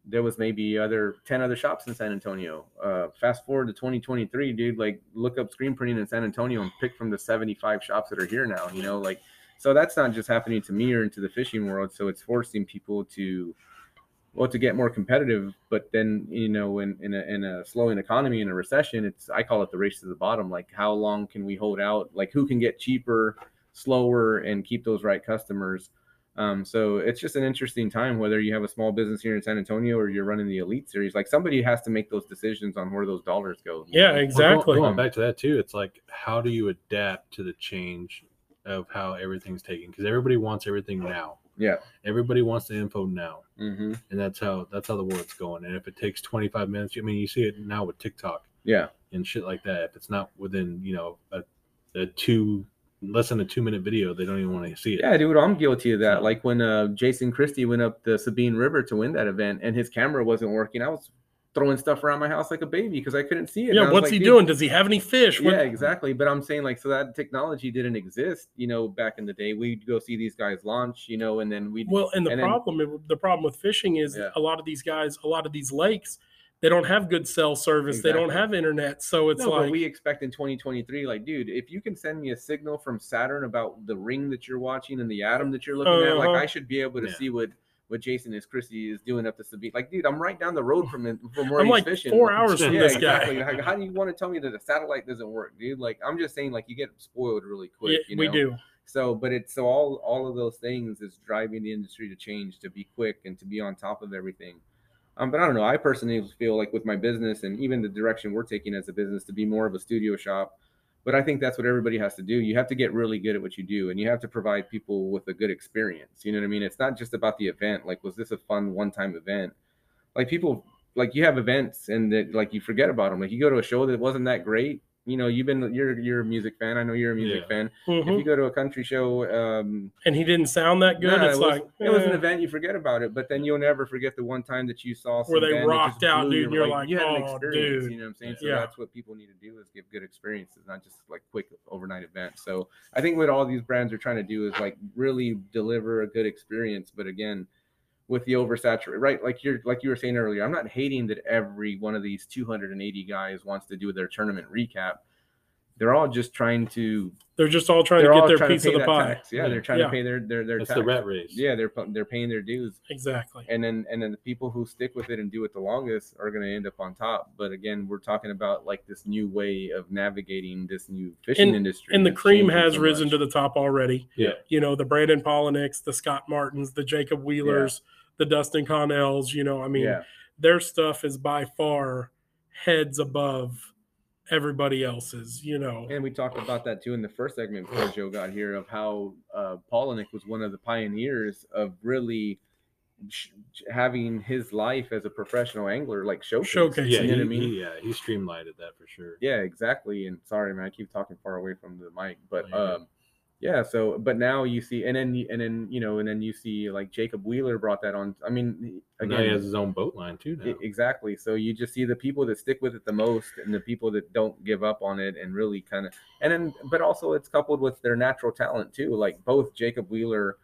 Speaker 2: there was maybe other 10 other shops in san antonio. Uh, fast forward to 2023 dude like look up screen printing in san antonio and pick from the 75 shops that are here now you know like so that's not just happening to me or into the fishing world. So it's forcing people to well to get more competitive but then you know in in a, in a slowing economy in a recession it's i call it the race to the bottom like how long can we hold out like who can get cheaper slower and keep those right customers um, so it's just an interesting time whether you have a small business here in san antonio or you're running the elite series like somebody has to make those decisions on where those dollars go
Speaker 1: yeah,
Speaker 2: know?
Speaker 3: Well, go-
Speaker 1: exactly.
Speaker 3: Going, back to that too, it's like how do you adapt to the change of how everything's taken? Because everybody wants everything now.
Speaker 2: Yeah
Speaker 3: Everybody wants the info now,
Speaker 2: hmm
Speaker 3: and that's how that's how the world's going. And if it takes 25 minutes, I mean, you see it now with TikTok
Speaker 2: yeah
Speaker 3: and shit like that. If it's not within you know a, a two less than a two minute video, they don't even want to see it.
Speaker 2: Yeah, dude, I'm guilty of that. Like when uh, Jason Christie went up the Sabine River to win that event, and his camera wasn't working. I was throwing stuff around my house like a baby because I couldn't see it.
Speaker 1: Yeah, what's
Speaker 2: like,
Speaker 1: he doing? Does he have any fish? What-
Speaker 2: Yeah, exactly. But I'm saying like, so that technology didn't exist, you know, back in the day. We'd go see these guys launch, you know, and then we'd
Speaker 1: Well, and the
Speaker 2: And then-
Speaker 1: problem the problem with fishing is
Speaker 2: Yeah.
Speaker 1: a lot of these guys, a lot of these lakes, they don't have good cell service. They don't have internet, so it's
Speaker 2: no,
Speaker 1: like
Speaker 2: but we expect in 2023, like, dude, if you can send me a signal from Saturn about the ring that you're watching and the atom that you're looking at, like,
Speaker 1: Uh-huh.
Speaker 2: I should be able to
Speaker 3: Yeah.
Speaker 2: see what what Jason is Christie is doing up the Sabine. Like, dude, I'm right down the road from him from where
Speaker 1: I'm
Speaker 2: he's
Speaker 1: like
Speaker 2: fishing.
Speaker 1: four hours from
Speaker 2: yeah,
Speaker 1: this
Speaker 2: exactly.
Speaker 1: guy.
Speaker 2: Like, how do you want to tell me that the satellite doesn't work, dude? Like, I'm just saying, like, you get spoiled really quick.
Speaker 1: Yeah,
Speaker 2: you
Speaker 1: we do.
Speaker 2: So, but it's so all all of those things is driving the industry to change, to be quick and to be on top of everything. Um, but I don't know. I personally feel like with my business and even the direction we're taking as a business to be more of a studio shop. But I think that's what everybody has to do. You have to get really good at what you do, and you have to provide people with a good experience. You know what I mean? It's not just about the event. Like, was this a fun one-time event? Like people, like you have events and that like you forget about them. Like you go to a show that wasn't that great, you know, you've been you're you're a music fan. I know you're a music
Speaker 3: Yeah.
Speaker 2: fan.
Speaker 1: Mhm.
Speaker 2: If you go to a country show, um,
Speaker 1: and he didn't sound that good.
Speaker 2: nah,
Speaker 1: it's
Speaker 2: it was,
Speaker 1: like
Speaker 2: it was an
Speaker 1: eh.
Speaker 2: event. You forget about it, but then you'll never forget the one time that you saw some
Speaker 1: Where they rocked out, dude,
Speaker 2: your-
Speaker 1: and you're like,
Speaker 2: you had an
Speaker 1: "Oh,
Speaker 2: experience.
Speaker 1: dude."
Speaker 2: You know what I'm saying? So
Speaker 1: Yeah.
Speaker 2: that's what people need to do is give good experiences, not just like quick overnight events. So I think what all these brands are trying to do is like really deliver a good experience. But again, with the oversaturated, right? Like you're like you were saying earlier, I'm not hating that every one of these 280 guys wants to do their tournament recap. They're all just trying to
Speaker 1: they're just all trying to
Speaker 2: they're
Speaker 1: get their piece of the pie.
Speaker 2: tax. Yeah,
Speaker 3: Yeah.
Speaker 2: they're trying
Speaker 1: Yeah.
Speaker 2: to pay their their their
Speaker 3: That's
Speaker 2: tax.
Speaker 3: the rat race.
Speaker 2: Yeah, they're they're paying their dues,
Speaker 1: Exactly.
Speaker 2: and then and then the people who stick with it and do it the longest are going to end up on top. But again, we're talking about like this new way of navigating this new fishing industry,
Speaker 1: And the cream has
Speaker 2: so
Speaker 1: risen to the top already.
Speaker 3: Yeah.
Speaker 1: You know, the Brandon Palaniuks, the Scott Martins, the Jacob Wheelers, the Dustin Connells, you know, I mean,
Speaker 2: yeah,
Speaker 1: their stuff is by far heads above everybody else's, you know.
Speaker 2: and we talked about that too in the first segment before Joe got here of how uh, Palaniuk was one of the pioneers of really. sh- having his life as a professional angler like showcase,
Speaker 1: Showcase,
Speaker 3: Yeah,
Speaker 2: you know
Speaker 3: he,
Speaker 2: what I mean?
Speaker 3: he- yeah, he streamlined that for sure.
Speaker 2: Yeah, exactly. And sorry, man, I keep talking far away from the mic, but
Speaker 3: Oh, you're
Speaker 2: um, yeah. So, but now you see, and then and then you know, and then you see like Jacob Wheeler brought that on. I mean,
Speaker 3: And now he
Speaker 2: again,
Speaker 3: has his own boat line too now.
Speaker 2: exactly. So you just see the people that stick with it the most, and the people that don't give up on it, and really kind of, and then, but also it's coupled with their natural talent too. Like both Jacob Wheeler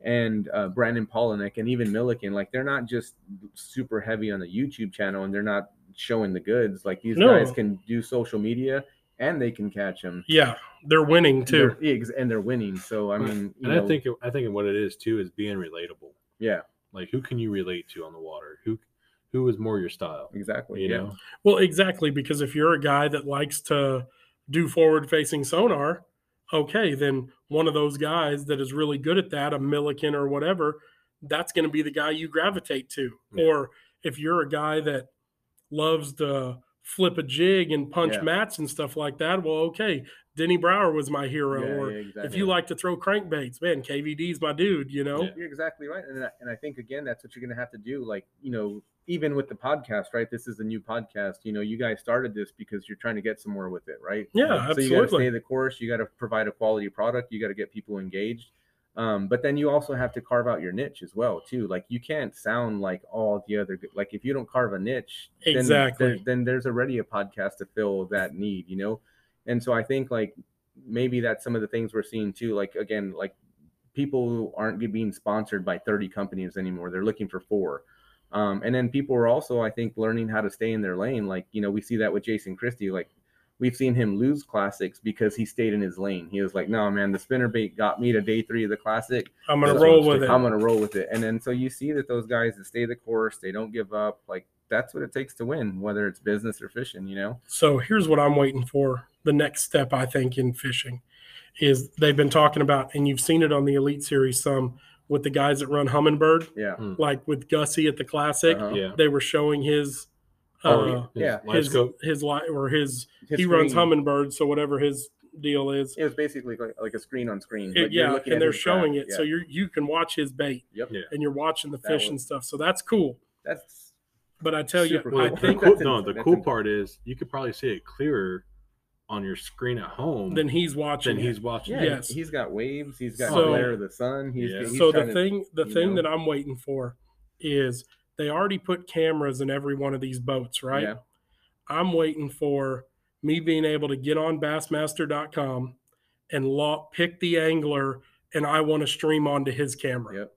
Speaker 2: and uh, Brandon Palaniuk and even Milliken, like they're not just super heavy on the YouTube channel, and they're not showing the goods. Like these
Speaker 1: No.
Speaker 2: guys can do social media, and they can catch them
Speaker 1: Yeah, they're winning too.
Speaker 2: They're, and they're winning. So I mean, you
Speaker 3: and
Speaker 2: know,
Speaker 3: I think I think what it is too is being relatable.
Speaker 2: yeah,
Speaker 3: Like who can you relate to on the water? Who who is more your style?
Speaker 2: exactly.
Speaker 3: You
Speaker 2: yeah.
Speaker 3: know,
Speaker 1: Well, exactly, because if you're a guy that likes to do forward facing sonar, okay, then one of those guys that is really good at that, a Milliken or whatever, that's going to be the guy you gravitate to.
Speaker 3: Yeah.
Speaker 1: Or if you're a guy that loves to flip a jig and punch
Speaker 2: Yeah.
Speaker 1: mats and stuff like that, well, okay, Denny Brauer was my hero.
Speaker 2: Yeah,
Speaker 1: or
Speaker 2: yeah, exactly.
Speaker 1: if you like to throw crankbaits, man, KVD's my dude, you know?
Speaker 3: Yeah.
Speaker 2: You're exactly right, and I, and I think again that's what you're going to have to do. Like you know, even with the podcast, right? This is a new podcast. You know, you guys started this because you're trying to get somewhere with it, right?
Speaker 1: Yeah,
Speaker 2: So you got to stay the course. You got to provide a quality product. You got to get people engaged. Um, but then you also have to carve out your niche as well, too. Like you can't sound like all the other. Like if you don't carve a niche, then
Speaker 1: Exactly.
Speaker 2: there- then there's already a podcast to fill that need, you know. And so I think like maybe that's some of the things we're seeing too. Like again, like people aren't being sponsored by 30 companies anymore. They're looking for four. Um, and then people are also, I think, learning how to stay in their lane. Like, you know, we see that with Jason Christie. Like, we've seen him lose classics because he stayed in his lane. He was like, no, man, the spinner bait got me to day three of the classic.
Speaker 1: I'm going to
Speaker 2: This
Speaker 1: roll with it.
Speaker 2: I'm going to roll with it. And then so you see that those guys that stay the course, they don't give up. Like, that's what it takes to win, whether it's business or fishing, you know?
Speaker 1: So here's what I'm waiting for. The next step, I think, in fishing is they've been talking about, and you've seen it on the Elite Series some with the guys that run Humminbird,
Speaker 2: Yeah.
Speaker 1: like with Gussie at the Classic.
Speaker 2: Uh-huh.
Speaker 3: yeah.
Speaker 1: They were showing his, uh,
Speaker 3: Oh, his
Speaker 2: yeah.
Speaker 1: his
Speaker 3: scope.
Speaker 1: his li or his,
Speaker 2: His
Speaker 1: he runs
Speaker 2: screen-
Speaker 1: Humminbird, so whatever his deal is,
Speaker 2: It was basically like, like a screen on screen.
Speaker 1: it-
Speaker 2: Like, you're
Speaker 1: yeah, and they're showing
Speaker 2: graph.
Speaker 1: it, so you you can watch his bait
Speaker 2: Yep.
Speaker 3: Yeah.
Speaker 1: and you're watching the
Speaker 2: That
Speaker 1: fish
Speaker 2: was-
Speaker 1: and stuff. So that's cool.
Speaker 2: That's
Speaker 1: But I tell you,
Speaker 2: Super
Speaker 3: Well,
Speaker 1: I
Speaker 3: the
Speaker 1: think
Speaker 3: cool, no, the cool part is you could probably see it clearer on your screen at home
Speaker 1: then he's watching.
Speaker 3: than
Speaker 1: it.
Speaker 3: he's watching.
Speaker 2: yeah.
Speaker 1: Yes.
Speaker 2: He's got waves. He's got
Speaker 1: So-
Speaker 2: glare of the sun. He's,
Speaker 3: Yeah.
Speaker 2: he's
Speaker 1: so the
Speaker 2: trying to-
Speaker 1: thing the thing
Speaker 2: know?
Speaker 1: that i'm waiting for is they already put cameras in every one of these boats right
Speaker 2: Yeah.
Speaker 1: i'm waiting for me being able to get on bassmaster.com and law, pick the angler and i want to stream onto his camera
Speaker 2: Yep.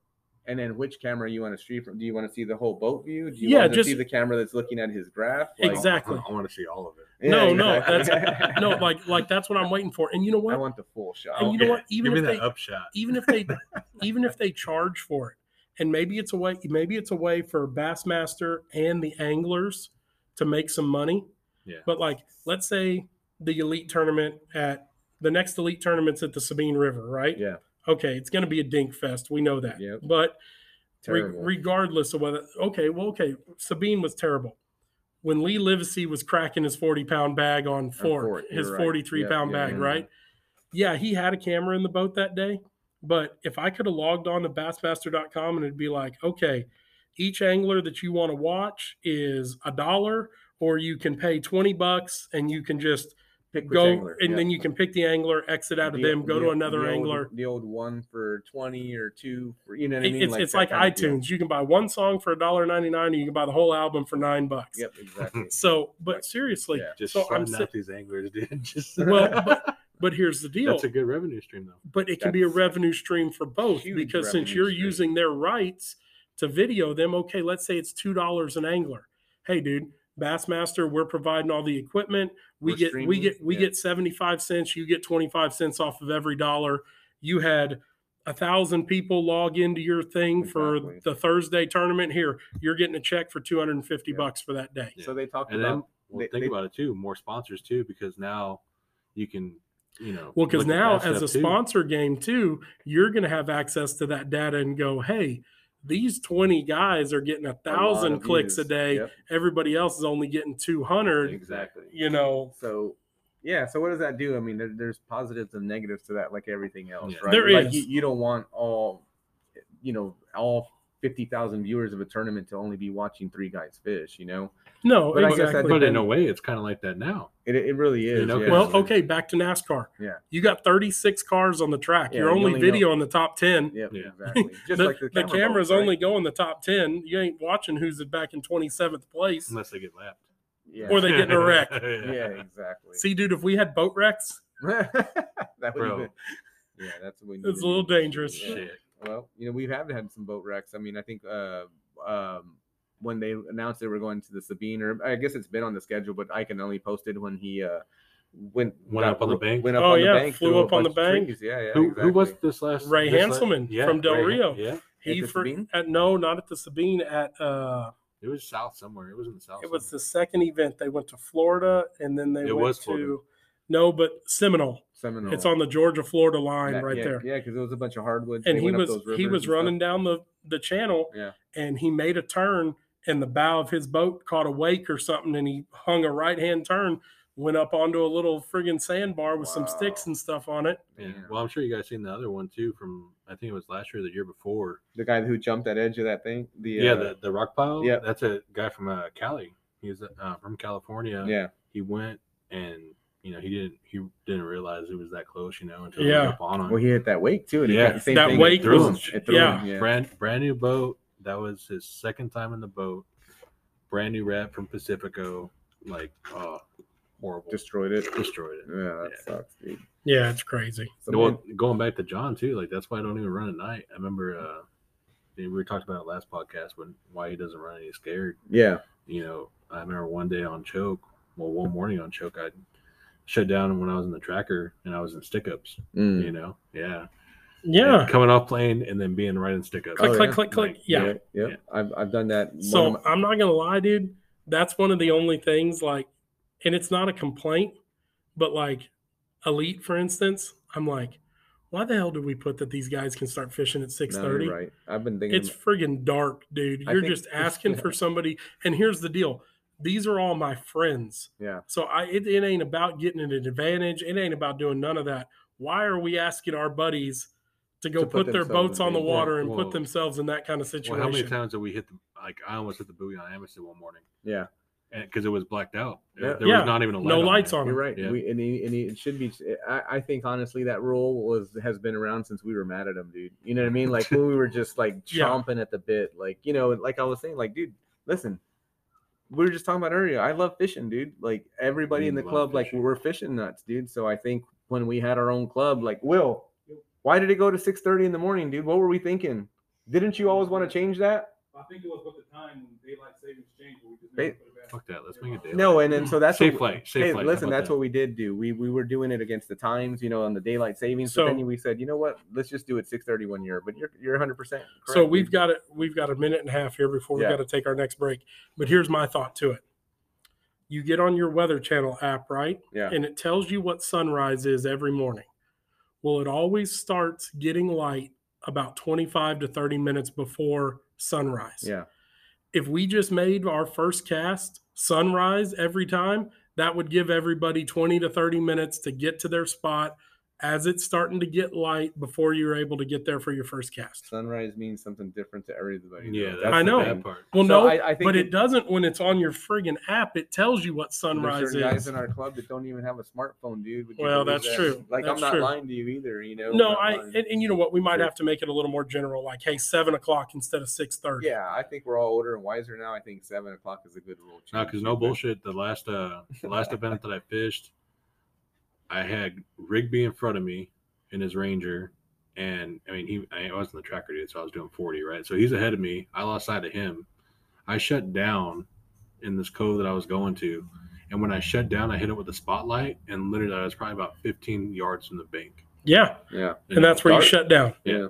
Speaker 2: And then which camera you want to stream from? Do you want to see the whole boat view? Do you
Speaker 1: Yeah,
Speaker 2: want to
Speaker 1: just-
Speaker 2: see the camera that's looking at his graph?
Speaker 1: Exactly.
Speaker 3: I, want to see all of it.
Speaker 2: Yeah,
Speaker 1: No, no,
Speaker 2: exactly.
Speaker 1: no like like that's what i'm waiting for and you know what?
Speaker 2: I want the full shot.
Speaker 1: And you know what? Even
Speaker 3: Give me
Speaker 1: if
Speaker 3: that
Speaker 1: they-
Speaker 3: upshot.
Speaker 1: even if they even if they charge for it and maybe it's a way maybe it's a way for bassmaster and the anglers to make some money
Speaker 3: Yeah.
Speaker 1: but like let's say the elite tournament at the next elite tournament's at the sabine river right
Speaker 2: yeah,
Speaker 1: okay it's going to be a dink fest we know that
Speaker 2: Yep.
Speaker 1: but re- regardless of whether okay well okay sabine was terrible when lee livesay was cracking his 40 pound bag on fork,
Speaker 2: fork,
Speaker 1: his
Speaker 2: you're right.
Speaker 1: 43
Speaker 2: Yeah,
Speaker 1: pound
Speaker 2: yeah,
Speaker 1: bag
Speaker 2: yeah.
Speaker 1: right yeah he had a camera in the boat that day but if i could have logged on to bassmaster.com and it'd be like okay each angler that you want to watch is a dollar or you can pay 20 bucks and you can just
Speaker 2: Pick
Speaker 1: go
Speaker 2: angler,
Speaker 1: and
Speaker 2: yeah.
Speaker 1: then you can pick the angler, exit out of
Speaker 2: The-
Speaker 1: them, go
Speaker 2: the-
Speaker 1: to another
Speaker 2: the old-
Speaker 1: angler.
Speaker 2: the old one for twenty or two for you know what I mean.
Speaker 1: it's it's like
Speaker 2: kind of deal.
Speaker 1: iTunes. You can buy one song for $1.99 and you can buy the whole album for nine bucks.
Speaker 2: Yep, exactly.
Speaker 1: So, but seriously,
Speaker 2: Yeah.
Speaker 3: Just
Speaker 1: so I'm
Speaker 3: starting
Speaker 1: si-
Speaker 3: out these anglers, dude. Just
Speaker 1: well, but, but here's the deal.
Speaker 3: that's a good revenue stream though.
Speaker 1: but it can be a revenue stream for both because since you're
Speaker 2: stream.
Speaker 1: using their rights to video them, okay, let's say it's two dollars an angler. Hey, dude, Bassmaster, we're providing all the equipment. We
Speaker 2: We're
Speaker 1: get we get we
Speaker 2: yeah.
Speaker 1: get seventy five cents. You get twenty five cents off of every dollar. You had a thousand people log into your thing for the Thursday tournament. Here, you're getting a check for two hundred and fifty
Speaker 2: Yeah.
Speaker 1: bucks for that day.
Speaker 3: Yeah.
Speaker 2: So they talked
Speaker 3: And
Speaker 2: about
Speaker 3: then well,
Speaker 2: they-
Speaker 3: think
Speaker 2: they-
Speaker 3: about it too. More sponsors too, because now you can, you know.
Speaker 1: Well, because now as a
Speaker 3: stuff, too.
Speaker 1: sponsor game too, you're going to have access to that data and go, hey, these 20 guys are getting a
Speaker 2: a
Speaker 1: thousand
Speaker 2: of
Speaker 1: clicks a day.
Speaker 2: Yep,
Speaker 1: Everybody else is only getting 200.
Speaker 2: exactly.
Speaker 1: You know,
Speaker 2: So yeah, so what does that do? I mean, there, there's positives and negatives to that, like everything else,
Speaker 3: Yeah.
Speaker 2: right?
Speaker 1: There
Speaker 2: like
Speaker 1: is.
Speaker 2: You, you don't want all, you know, all fifty thousand viewers of a tournament to only be watching three guys fish. You know,
Speaker 1: no,
Speaker 2: But I guess that
Speaker 1: exactly.
Speaker 3: But in a way, it's kind of like that now.
Speaker 2: it, it really is.
Speaker 3: You know,
Speaker 2: yeah.
Speaker 1: well, okay, back to NASCAR.
Speaker 2: Yeah.
Speaker 1: You got 36 cars on the track.
Speaker 2: Yeah,
Speaker 1: You're
Speaker 2: you
Speaker 1: only
Speaker 2: only
Speaker 1: video in the top 10.
Speaker 2: Yep,
Speaker 3: Yeah.
Speaker 2: exactly. Just
Speaker 1: the,
Speaker 2: like the,
Speaker 1: the
Speaker 2: camera
Speaker 1: camera's
Speaker 2: boats, right?
Speaker 1: only going the top 10. You ain't watching who's back in 27th place
Speaker 3: Unless they get lapped.
Speaker 2: yeah.
Speaker 1: or they get in a wreck.
Speaker 2: yeah, exactly.
Speaker 1: See, dude, if we had boat wrecks,
Speaker 2: that would
Speaker 3: Bro.
Speaker 2: have been. Yeah, that's what we.
Speaker 1: It's a little dangerous.
Speaker 2: Yeah.
Speaker 3: Shit.
Speaker 2: Well, you know, we have had some boat wrecks. I mean, I think uh, um, when they announced they were going to the Sabine, or I guess it's been on the schedule, but I can only posted when he uh, went
Speaker 3: Went up on the bank?
Speaker 2: Went up
Speaker 1: Oh,
Speaker 2: on
Speaker 1: yeah,
Speaker 2: the bank,
Speaker 1: flew up on the bank.
Speaker 2: trees. Yeah, yeah.
Speaker 3: Who, who was this last?
Speaker 1: Ray
Speaker 3: this la-
Speaker 1: Hanselman from Del
Speaker 3: Ray
Speaker 1: Rio.
Speaker 3: Yeah,
Speaker 1: he
Speaker 2: the
Speaker 1: for, at no, not at the Sabine. At uh,
Speaker 3: it was south somewhere. It was in the south.
Speaker 1: it was the second event. They went to Florida, and then they
Speaker 3: It
Speaker 1: went
Speaker 3: was
Speaker 1: to
Speaker 3: Florida.
Speaker 1: no, but Seminole.
Speaker 2: Seminole?
Speaker 1: It's on the Georgia Florida line
Speaker 2: That-
Speaker 1: right
Speaker 2: yeah,
Speaker 1: there.
Speaker 2: Yeah, because it was a bunch of hardwoods.
Speaker 1: and
Speaker 2: They
Speaker 1: he was he was
Speaker 2: and stuff.
Speaker 1: running down the the channel
Speaker 2: Yeah.
Speaker 1: and he made a turn and the bow of his boat caught a wake or something and he hung a right hand turn went up onto a little friggin sandbar with some sticks and stuff on it
Speaker 3: Yeah. Well, I'm sure you guys seen the other one too from I think it was last year, or the year before.
Speaker 2: The guy who jumped that edge of that thing. The
Speaker 3: Yeah,
Speaker 2: uh,
Speaker 3: the, the rock pile.
Speaker 2: yeah.
Speaker 3: that's a guy from uh, Cali. He's uh, from California.
Speaker 2: yeah.
Speaker 3: he went and you know he didn't he didn't realize it was that close. You know until
Speaker 1: Yeah.
Speaker 3: he was up on him.
Speaker 2: Well, he hit that wake too. And he
Speaker 3: Yeah.
Speaker 2: got the same
Speaker 1: That
Speaker 2: thing.
Speaker 1: wake
Speaker 2: it threw
Speaker 3: was-
Speaker 2: him. It threw
Speaker 1: yeah.
Speaker 2: him, yeah.
Speaker 3: brand brand new boat. That was his second time in the boat. Brand new wrap from Pacifico. Like oh, horrible.
Speaker 2: Destroyed it.
Speaker 3: destroyed it.
Speaker 2: Yeah, that
Speaker 3: Yeah.
Speaker 2: sucks, dude.
Speaker 1: yeah it's crazy
Speaker 2: So,
Speaker 3: well,
Speaker 2: man,
Speaker 3: going back to John too, like that's why I don't even run at night. I remember uh we were talking about it last podcast when why he doesn't run and he's scared.
Speaker 2: yeah.
Speaker 3: You know, I remember one day on choke, well one morning on choke, I shut down when I was in the tracker and I was in stick ups.
Speaker 2: Mm.
Speaker 3: You know, yeah,
Speaker 1: yeah
Speaker 3: And coming off plane and then being right in stick ups.
Speaker 1: click
Speaker 2: Oh,
Speaker 1: click
Speaker 2: yeah.
Speaker 1: click click
Speaker 3: Like,
Speaker 1: yeah,
Speaker 2: yeah, yeah.
Speaker 3: Yeah.
Speaker 2: I've, I've done that.
Speaker 1: So
Speaker 2: my-
Speaker 1: i'm not gonna lie dude that's one of the only things like and it's not a complaint but like elite for instance i'm like why the hell did we put that these guys can start fishing at 6.30
Speaker 2: you're right. I've been thinking.
Speaker 1: It's friggin' dark, dude. You're
Speaker 2: think-
Speaker 1: just asking for somebody. And here's the deal: these are all my friends.
Speaker 2: yeah,
Speaker 1: So I, it, it ain't about getting an advantage. It ain't about doing none of that. Why are we asking our buddies to go
Speaker 2: To put
Speaker 1: put, their boats on the
Speaker 2: danger.
Speaker 1: water and
Speaker 3: Well-
Speaker 1: put themselves in that kind of situation.
Speaker 3: Well,
Speaker 1: situation?
Speaker 3: how many times did we hit the like I almost hit the buoy on Amistad one morning
Speaker 2: yeah.
Speaker 3: and because it was blacked out.
Speaker 2: Yeah.
Speaker 3: There
Speaker 1: Yeah.
Speaker 3: was not even a light
Speaker 1: no
Speaker 3: on
Speaker 1: lights
Speaker 3: there.
Speaker 1: on
Speaker 2: You're right.
Speaker 3: Yeah.
Speaker 2: We, and, he, and he, it should be. I, I think honestly that rule was has been around since we were mad at him, dude. You know what I mean? Like when we were just like
Speaker 1: Yeah.
Speaker 2: chomping at the bit, like you know, like I was saying, like dude, listen. We were just talking about earlier. I love fishing, dude. Like everybody
Speaker 3: We
Speaker 2: in the
Speaker 3: love
Speaker 2: club, like we're fishing nuts, dude. So I think when we had our own club, like Will, why did it go to six thirty in the morning, dude? What were we thinking? Didn't you always want to change that?
Speaker 4: I think it was with the time when daylight savings changed, but we just
Speaker 2: They-
Speaker 4: put it back.
Speaker 3: Fuck that. Let's make it day.
Speaker 2: No, and then so that's
Speaker 3: safe
Speaker 2: what,
Speaker 3: flight. Safe
Speaker 2: hey,
Speaker 3: flight.
Speaker 2: Listen, that's
Speaker 3: that?
Speaker 2: what we did do. We we were doing it against the times, you know, on the daylight savings.
Speaker 1: So-
Speaker 2: but then we said, you know what? Let's just do it six thirty one year. But you're you're 100 percent
Speaker 1: So we've got it. We've got a minute and a half here before we
Speaker 2: Yeah.
Speaker 1: got to take our next break. But here's my thought to it. You get on your Weather Channel app, right?
Speaker 2: yeah
Speaker 1: and it tells you what sunrise is every morning. Well, it always starts getting light about 25 to 30 minutes before sunrise.
Speaker 2: yeah
Speaker 1: If we just made our first cast sunrise every time, that would give everybody 20 to 30 minutes to get to their spot as it's starting to get light before you're able to get there for your first cast.
Speaker 2: Sunrise means something different to everybody. though.
Speaker 3: Yeah,
Speaker 2: That's
Speaker 3: that's
Speaker 1: I know.
Speaker 3: bad part.
Speaker 1: Well,
Speaker 2: So
Speaker 1: no,
Speaker 2: I- I think
Speaker 1: but
Speaker 2: it-
Speaker 1: it doesn't when it's on your friggin' app. It tells you what
Speaker 2: There's
Speaker 1: sunrise
Speaker 2: certain guys in our club that don't even have a smartphone, dude. Would
Speaker 1: Well, that's
Speaker 2: that?
Speaker 1: true.
Speaker 2: Like
Speaker 1: That's
Speaker 2: I'm not
Speaker 1: true.
Speaker 2: lying to you either. You know.
Speaker 1: No,
Speaker 2: I'm not
Speaker 1: I
Speaker 2: lying.
Speaker 1: and, and you know what? We might
Speaker 2: Sure.
Speaker 1: have to make it a little more general, like hey, seven o'clock instead of six thirty.
Speaker 2: Yeah, I think we're all older and wiser now. I think seven o'clock is a good rule.
Speaker 3: No, because no bullshit. The last uh the last event that I fished, I had Rigby in front of me in his Ranger, and I mean he I wasn't the tracker dude, so I was doing forty right. So he's ahead of me. I lost sight of him. I shut down in this cove that I was going to, and when I shut down, I hit it with a spotlight, and literally I was probably about fifteen yards from the bank.
Speaker 1: yeah,
Speaker 2: Yeah.
Speaker 1: and that's where
Speaker 2: Dark.
Speaker 1: you shut down.
Speaker 2: Yeah.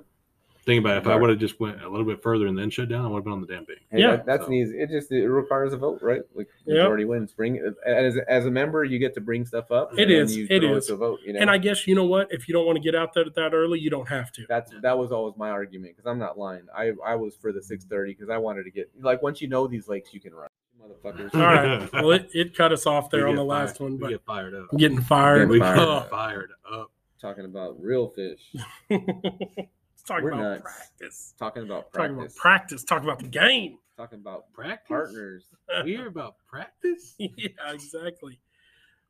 Speaker 3: Think about it. If I would have just went a little bit further and then shut down, I would have been on the damn thing.
Speaker 2: Hey,
Speaker 1: Yeah.
Speaker 2: that, that's
Speaker 3: So-
Speaker 2: easy. It just it requires a vote, right? Like
Speaker 1: Yeah.
Speaker 2: majority wins. Bring uh, as as a member, you get to bring stuff up.
Speaker 1: It
Speaker 2: and then
Speaker 1: is,
Speaker 2: You
Speaker 1: it
Speaker 2: throw
Speaker 1: is.
Speaker 2: to vote. You know.
Speaker 1: And I guess you know what? If you don't want to get out there that early, you don't have to.
Speaker 2: that's that was always my argument because I'm not lying. I I was for the 6:30 because I wanted to get like once you know these lakes, you can run, motherfuckers.
Speaker 1: All right. Well, it, it cut us off there on
Speaker 3: get
Speaker 1: the last
Speaker 3: fired-
Speaker 1: one,
Speaker 3: we get fired up.
Speaker 1: I'm getting fired.
Speaker 3: We
Speaker 2: Getting
Speaker 3: get
Speaker 2: fired.
Speaker 3: fired up.
Speaker 2: Talking about real fish.
Speaker 1: Let's talk
Speaker 2: We're
Speaker 1: about
Speaker 2: nuts.
Speaker 1: practice.
Speaker 2: Talking about practice.
Speaker 1: Talking about practice. Talk about the game.
Speaker 2: Talking about
Speaker 3: Practice.
Speaker 2: partners.
Speaker 3: We hear about practice.
Speaker 1: yeah, exactly.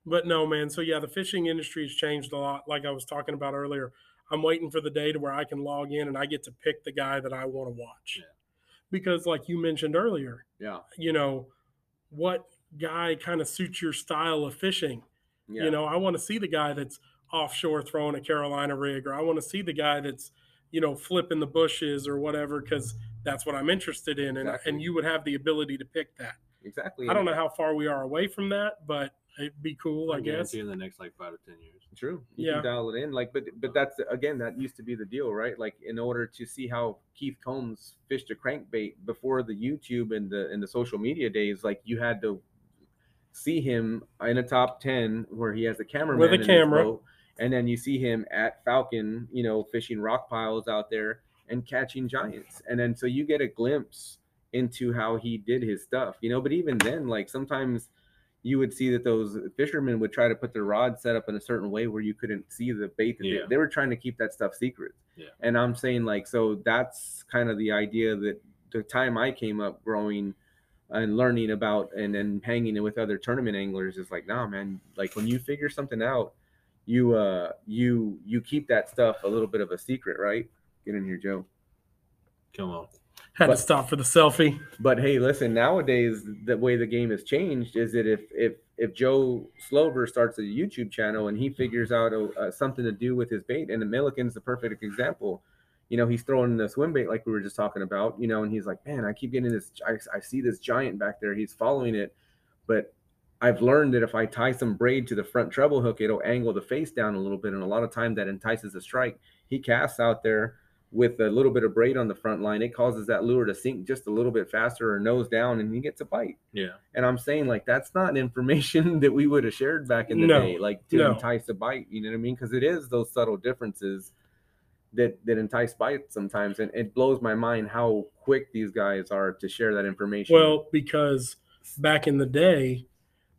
Speaker 1: But no, man. So yeah, the fishing industry has changed a lot. Like I was talking about earlier, I'm waiting for the day to where I can log in and I get to pick the guy that I want to watch.
Speaker 3: Yeah.
Speaker 1: Because, like you mentioned earlier,
Speaker 2: Yeah.
Speaker 1: you know, what guy kind of suits your style of fishing?
Speaker 2: Yeah.
Speaker 1: You know, I want to see the guy that's offshore throwing a Carolina rig, or I want to see the guy that's, you know, flipping the bushes or whatever, because that's what I'm interested in. And,
Speaker 2: Exactly.
Speaker 1: and you would have the ability to pick that.
Speaker 2: exactly.
Speaker 1: I don't know how far we are away from that, but it'd be cool, I guess.
Speaker 3: guarantee in the next like five to ten years.
Speaker 2: True. You
Speaker 1: Yeah.
Speaker 2: can dial it in. Like, but but that's again, that used to be the deal, right? Like in order to see how Keith Combs fished a crankbait before the YouTube and the and the social media days, like you had to see him in a top ten where he has the cameraman
Speaker 1: With a
Speaker 2: in his
Speaker 1: camera.
Speaker 2: And then you see him at Falcon, you know, fishing rock piles out there and catching giants. And then so you get a glimpse into how he did his stuff, you know. But even then, like sometimes you would see that those fishermen would try to put their rod set up in a certain way where you couldn't see the bait. That they-
Speaker 3: Yeah.
Speaker 2: they, were trying to keep that stuff secret.
Speaker 3: Yeah.
Speaker 2: And I'm saying like, so that's kind of the idea that the time I came up growing and learning about and then hanging with other tournament anglers is like, nah, man, like when you figure something out, you uh you you keep that stuff a little bit of a secret, right? Get in here, Joe.
Speaker 3: Come on.
Speaker 1: Had
Speaker 2: But-
Speaker 1: to stop for the selfie.
Speaker 2: But hey, listen, nowadays the way the game has changed is that if if if Joe Slover starts a YouTube channel and he figures out a, uh something to do with his bait, and the Milliken's the perfect example. You know, he's throwing the swim bait like we were just talking about. You know, and he's like, man, I keep getting this. I, I see this giant back there. He's following it, but I've learned that if I tie some braid to the front treble hook, it'll angle the face down a little bit, and a lot of time that entices a strike. He casts out there with a little bit of braid on the front line, it causes that lure to sink just a little bit faster or nose down, and he gets a bite.
Speaker 3: Yeah.
Speaker 2: And I'm saying like that's not information that we would have shared back in the
Speaker 1: No,
Speaker 2: day, like to
Speaker 1: no.
Speaker 2: entice a bite. You know what I mean? Because it is those subtle differences that that entice bites sometimes, and it blows my mind how quick these guys are to share that information.
Speaker 1: Well, because back in the day,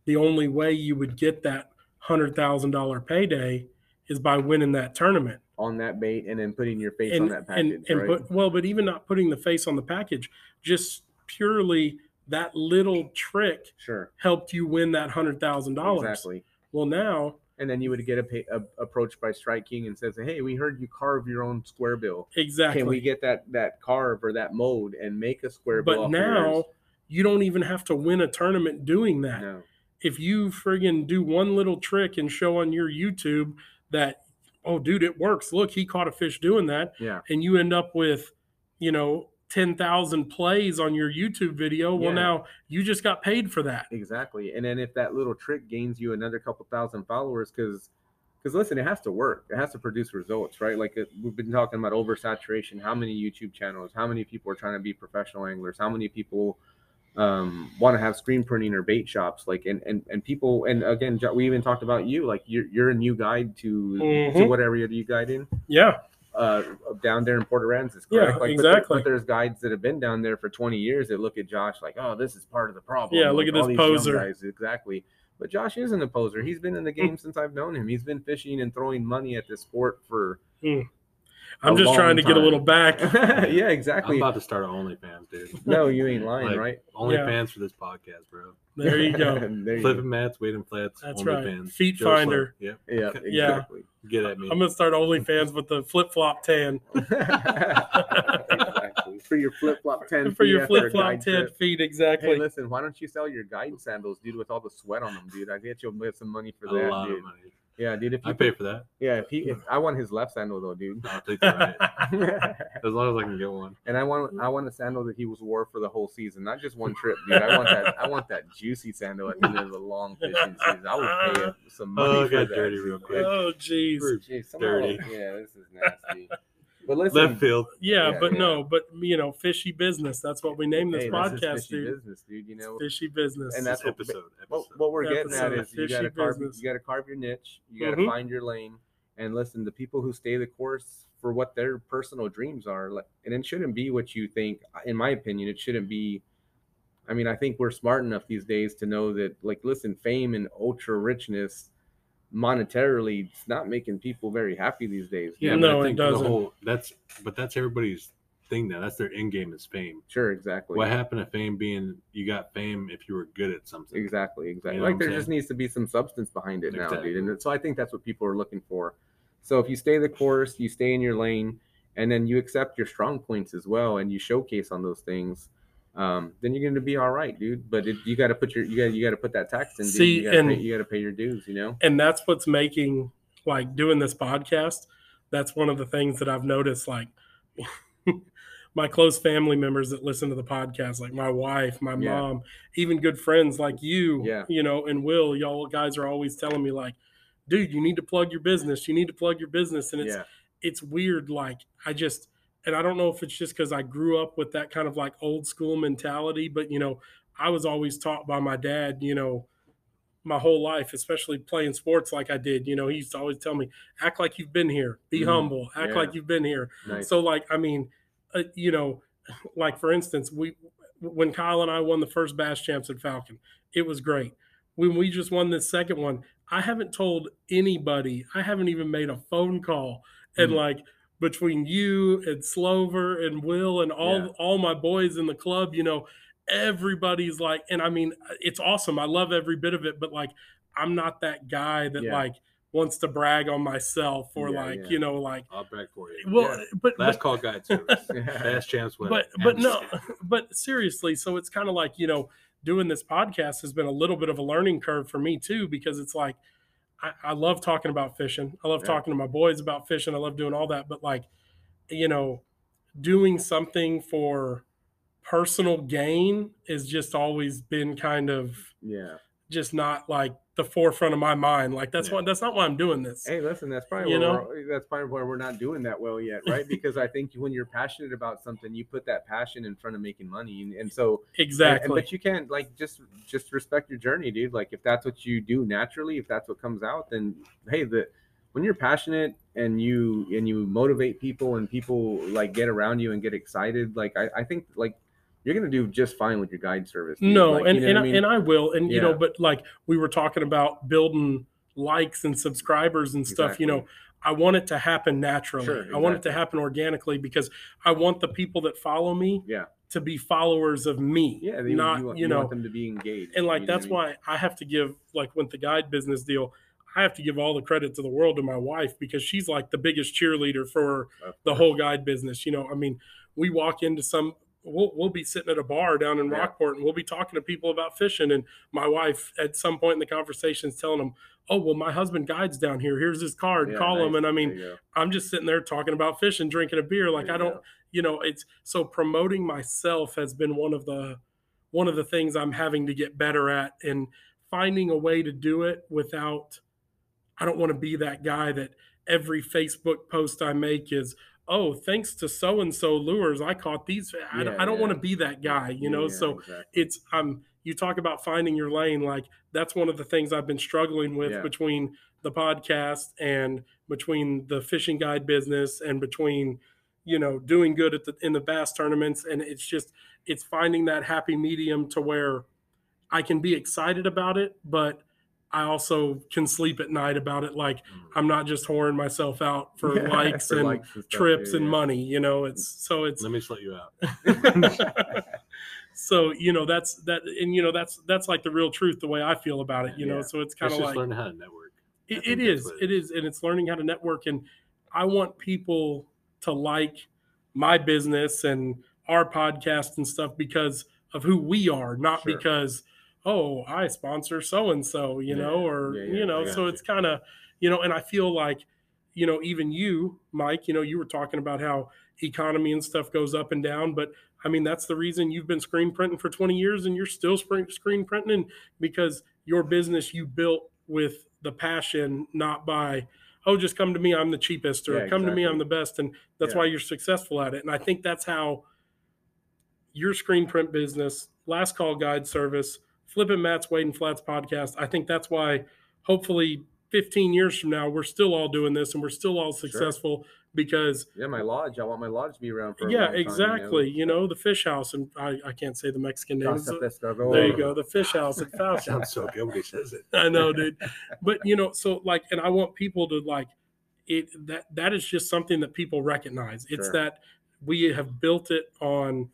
Speaker 1: the only way you would get that hundred thousand dollar payday is by winning that tournament.
Speaker 2: on that bait, and then putting your face on that package,
Speaker 1: and, and
Speaker 2: right?
Speaker 1: put, well, but even not putting the face on the package, just purely that little trick
Speaker 2: sure,
Speaker 1: helped you win that hundred thousand dollars.
Speaker 2: exactly.
Speaker 1: Well, now
Speaker 2: And then you would get a, pay, a approached by Strike King and says, "Hey, we heard you carve your own square bill.
Speaker 1: exactly.
Speaker 2: Can we get that that carve or that mode and make a square bill?"
Speaker 1: but now
Speaker 2: yours?"
Speaker 1: you don't even have to win a tournament doing that.
Speaker 2: no,
Speaker 1: If you friggin' do one little trick and show on your YouTube that, oh, dude, it works. Look, he caught a fish doing that.
Speaker 2: yeah,
Speaker 1: And you end up with, you know, 10,000 plays on your YouTube video. Well,
Speaker 2: Yeah.
Speaker 1: now you just got paid for that.
Speaker 2: exactly. And then if that little trick gains you another couple thousand followers, because because listen, it has to work. It has to produce results, right? Like uh, we've been talking about oversaturation. How many YouTube channels? How many people are trying to be professional anglers? How many people um, want to have screen printing or bait shops? Like and and and people. And again, we even talked about you. Like you're you're a new guide to to
Speaker 1: Mhm.
Speaker 2: what area do you guide in?
Speaker 1: Yeah.
Speaker 2: uh, down there in Port Aransas,
Speaker 1: Yeah,
Speaker 2: correct? like, but there-
Speaker 1: exactly.
Speaker 2: But, there's guides that have been down there for 20 years that look at Josh like, oh, this is part of the problem.
Speaker 1: Yeah, look at this poser.
Speaker 2: Guys, exactly. But Josh isn't a poser. He's been in the game since I've known him. He's been fishing and throwing money at this sport for.
Speaker 1: I'm just trying
Speaker 2: long
Speaker 1: to get a little back.
Speaker 2: yeah, exactly.
Speaker 3: I'm
Speaker 2: exactly.
Speaker 3: about to start an OnlyFans, dude.
Speaker 2: No, you ain't lying,
Speaker 3: Like,
Speaker 2: right?
Speaker 3: OnlyFans for this podcast, bro.
Speaker 1: There you go.
Speaker 2: there you
Speaker 3: Flipping
Speaker 2: go.
Speaker 3: mats, weighting flats.
Speaker 1: That's right.
Speaker 3: OnlyFans.
Speaker 1: Feet
Speaker 3: Joe
Speaker 1: finder.
Speaker 3: Yep.
Speaker 2: Yeah,
Speaker 1: Yeah.
Speaker 2: exactly.
Speaker 3: Get at me.
Speaker 1: I'm gonna start OnlyFans with the flip flop tan
Speaker 2: exactly. For your flip flop ten.
Speaker 1: for your
Speaker 2: feet after a
Speaker 1: flip flop
Speaker 2: guide
Speaker 1: ten
Speaker 2: trip.
Speaker 1: feet
Speaker 2: Hey,
Speaker 1: exactly.
Speaker 2: listen, why don't you sell your guide sandals, dude, with all the sweat on them, dude? I get you'll get some money for
Speaker 3: a
Speaker 2: that,
Speaker 3: lot
Speaker 2: dude.
Speaker 3: Of money.
Speaker 2: Yeah, dude. If you
Speaker 3: I pay for that.
Speaker 2: yeah, if he, if I want his left sandal though, dude.
Speaker 3: I'll take that. Right. As long as I can get one.
Speaker 2: and I want I want a sandal that he was wore for the whole season, not just one trip, dude. I want that I want that juicy sandal at the end of the long fishing season. I would pay some oh, money
Speaker 3: Oh,
Speaker 2: for
Speaker 3: got
Speaker 2: that.
Speaker 3: dirty
Speaker 2: dude.
Speaker 3: real quick.
Speaker 1: oh jeez.
Speaker 2: Jeez, some
Speaker 3: Dirty.
Speaker 2: Yeah, this is nasty. But listen,
Speaker 3: Left field.
Speaker 1: Yeah,
Speaker 2: Yeah,
Speaker 1: but
Speaker 2: yeah.
Speaker 1: no, but you know, fishy business. That's what we named this
Speaker 2: hey,
Speaker 1: podcast,
Speaker 2: this is fishy
Speaker 1: dude.
Speaker 2: business, dude. You know,
Speaker 1: Fishy business.
Speaker 2: And that's what-
Speaker 3: episode.
Speaker 2: what,
Speaker 3: episode.
Speaker 2: what we're getting at
Speaker 1: Episode,
Speaker 2: is you gotta carve
Speaker 1: business.
Speaker 2: you gotta carve your niche. You gotta
Speaker 1: Mhm.
Speaker 2: find your lane. And listen, the people who stay the course for what their personal dreams are, like, and it shouldn't be what you think. In my opinion, it shouldn't be. I mean, I think we're smart enough these days to know that, like, listen, fame and ultra richness, monetarily, it's not making people very happy these days.
Speaker 3: Yeah,
Speaker 1: No, it doesn't.
Speaker 3: whole that's but that's everybody's thing now. That's their end game is fame.
Speaker 2: Sure, exactly.
Speaker 3: What happened to fame being you got fame if you were good at something?
Speaker 2: Exactly, exactly.
Speaker 3: You know
Speaker 2: like there
Speaker 3: I'm
Speaker 2: just needs to be some substance behind it now, dude. And so I think that's what people are looking for. So if you stay the course, you stay in your lane, and then you accept your strong points as well, and you showcase on those things, um, then you're going to be all right, dude. But it, you got to put your you got you got to put that tax in. Dude.
Speaker 1: See,
Speaker 2: you gotta
Speaker 1: and-
Speaker 2: pay, you got to pay your dues. You know.
Speaker 1: and that's what's making like doing this podcast that's one of the things that i've noticed like my close family members that listen to the podcast like my wife my
Speaker 2: Yeah.
Speaker 1: mom even good friends like you
Speaker 2: Yeah.
Speaker 1: you know and will y'all guys are always telling me like dude you need to plug your business you need to plug your business and it's
Speaker 2: yeah.
Speaker 1: it's weird like i just and i don't know if it's just because i grew up with that kind of like old school mentality but you know i was always taught by my dad you know my whole life especially playing sports like i did you know he used to always tell me act like you've been here be
Speaker 2: Mhm.
Speaker 1: humble act
Speaker 2: Yeah.
Speaker 1: like you've been here
Speaker 2: Nice.
Speaker 1: so like i mean uh, you know like for instance we when kyle and i won the first bass champs at falcon it was great when we just won this second one i haven't told anybody i haven't even made a phone call and
Speaker 2: Mhm.
Speaker 1: like between you and slover and will and all
Speaker 2: Yeah.
Speaker 1: all my boys in the club you know everybody's like and i mean it's awesome i love every bit of it but like i'm not that guy that
Speaker 2: Yeah.
Speaker 1: like wants to brag on myself or
Speaker 2: Yeah,
Speaker 1: like
Speaker 2: yeah.
Speaker 1: you know like
Speaker 3: I'll brag for you.
Speaker 1: well
Speaker 2: Yeah.
Speaker 1: but,
Speaker 3: Last
Speaker 1: but
Speaker 3: call guide service. Fast champs win.
Speaker 1: but but no but seriously so it's kind of like you know doing this podcast has been a little bit of a learning curve for me too because it's like i, I love talking about fishing i love
Speaker 2: Yeah.
Speaker 1: talking to my boys about fishing i love doing all that but like you know doing something for personal gain has just always been kind of
Speaker 2: yeah.
Speaker 1: Just not like the forefront of my mind like that's
Speaker 3: Yeah.
Speaker 1: why that's not why i'm doing this
Speaker 2: Hey, listen, that's probably
Speaker 1: You know?
Speaker 2: that's probably why we're not doing that well yet, right? Because I think when you're passionate about something, you put that passion in front of making money, and, and so and- and-
Speaker 1: exactly
Speaker 2: but you can't like just just respect your journey, dude. Like if that's what you do naturally, if that's what comes out, then hey, the when you're passionate and you and you motivate people and people like get around you and get excited, like I, I think like you're gonna do just fine with your guide service. dude.
Speaker 1: No,
Speaker 2: Like,
Speaker 1: and
Speaker 2: you know
Speaker 1: and, I
Speaker 2: mean?
Speaker 1: and I will, and you know, but like we were talking about building likes and subscribers and stuff. You know, I want it to happen naturally.
Speaker 2: Sure,
Speaker 1: I want it to happen organically because I want the people that follow me
Speaker 2: Yeah.
Speaker 1: to be followers of me.
Speaker 2: yeah, they,
Speaker 1: not
Speaker 2: you, want,
Speaker 1: you
Speaker 2: you
Speaker 1: know,
Speaker 2: want them to be engaged,
Speaker 1: and like
Speaker 2: you know
Speaker 1: that's
Speaker 2: I mean?
Speaker 1: why I have to give like with the guide business deal. I have to give all the credit to the world to my wife because she's like the biggest cheerleader for the whole guide business. You know, I mean, we walk into some, we'll, we'll be sitting at a bar down in
Speaker 2: Yeah.
Speaker 1: Rockport and we'll be talking to people about fishing. And my wife, at some point in the conversation, is telling them, Oh, well, my husband guides down here. Here's his card.
Speaker 2: Yeah,
Speaker 1: Call him. And I mean. I'm just sitting there talking about fishing, drinking a beer. Like,
Speaker 2: There
Speaker 1: I don't, you know, it's so promoting myself has been one of the, one of the things I'm having to get better at and finding a way to do it without, I don't want to be that guy that every Facebook post I make is, oh, thanks to so and so lures, I caught these. I,
Speaker 2: Yeah,
Speaker 1: I don't
Speaker 2: yeah.
Speaker 1: want to be that guy, you know.
Speaker 2: yeah,
Speaker 1: so
Speaker 2: exactly.
Speaker 1: it's um, you talk about finding your lane. Like that's one of the things I've been struggling with between the podcast and between the fishing guide business and between you know doing good at the in the bass tournaments and it's just it's finding that happy medium to where I can be excited about it, but I also can sleep at night about it. Like
Speaker 3: Mm.
Speaker 1: I'm not just whoring myself out for
Speaker 2: Yeah,
Speaker 1: likes
Speaker 2: for
Speaker 1: and
Speaker 2: likes and stuff,
Speaker 1: trips
Speaker 2: yeah,
Speaker 1: and
Speaker 2: yeah.
Speaker 1: money. You know, it's so it's
Speaker 3: Let me slut you out.
Speaker 1: so you know that's that and you know that's that's like the real truth the way i feel about it you know so it's kind of like
Speaker 3: learning how to network.
Speaker 1: It, it is it is and it's learning how to network and i want people to like my business and our podcast and stuff because of who we are not
Speaker 2: Sure.
Speaker 1: because oh i sponsor so and so you know or
Speaker 2: yeah, yeah,
Speaker 1: you know so
Speaker 3: got
Speaker 1: it's kind of you know and i feel like you know even you mike you know you were talking about how economy and stuff goes up and down but i mean that's the reason you've been screen printing for 20 years and you're still screen, screen printing because your business you built with the passion not by oh just come to me i'm the cheapest or
Speaker 2: Yeah,
Speaker 1: come to me i'm the best and that's
Speaker 2: Yeah.
Speaker 1: why you're successful at it and i think that's how your screen print business last call guide service flipping matt's wade and flats podcast i think that's why hopefully 15 years from now we're still all doing this and we're still all successful because
Speaker 2: Yeah, my lodge. I want my lodge to be around for. a
Speaker 1: yeah
Speaker 2: long time,
Speaker 1: exactly you know the fish house and i, I can't say the mexican
Speaker 2: You know?
Speaker 1: names there you go the fish house at Fauci.
Speaker 3: Sounds so good when he says it.
Speaker 1: I know, dude. But you know, so like, and I want people to like it. That that is just something that people recognize. It's
Speaker 2: Sure.
Speaker 1: that we have built it on.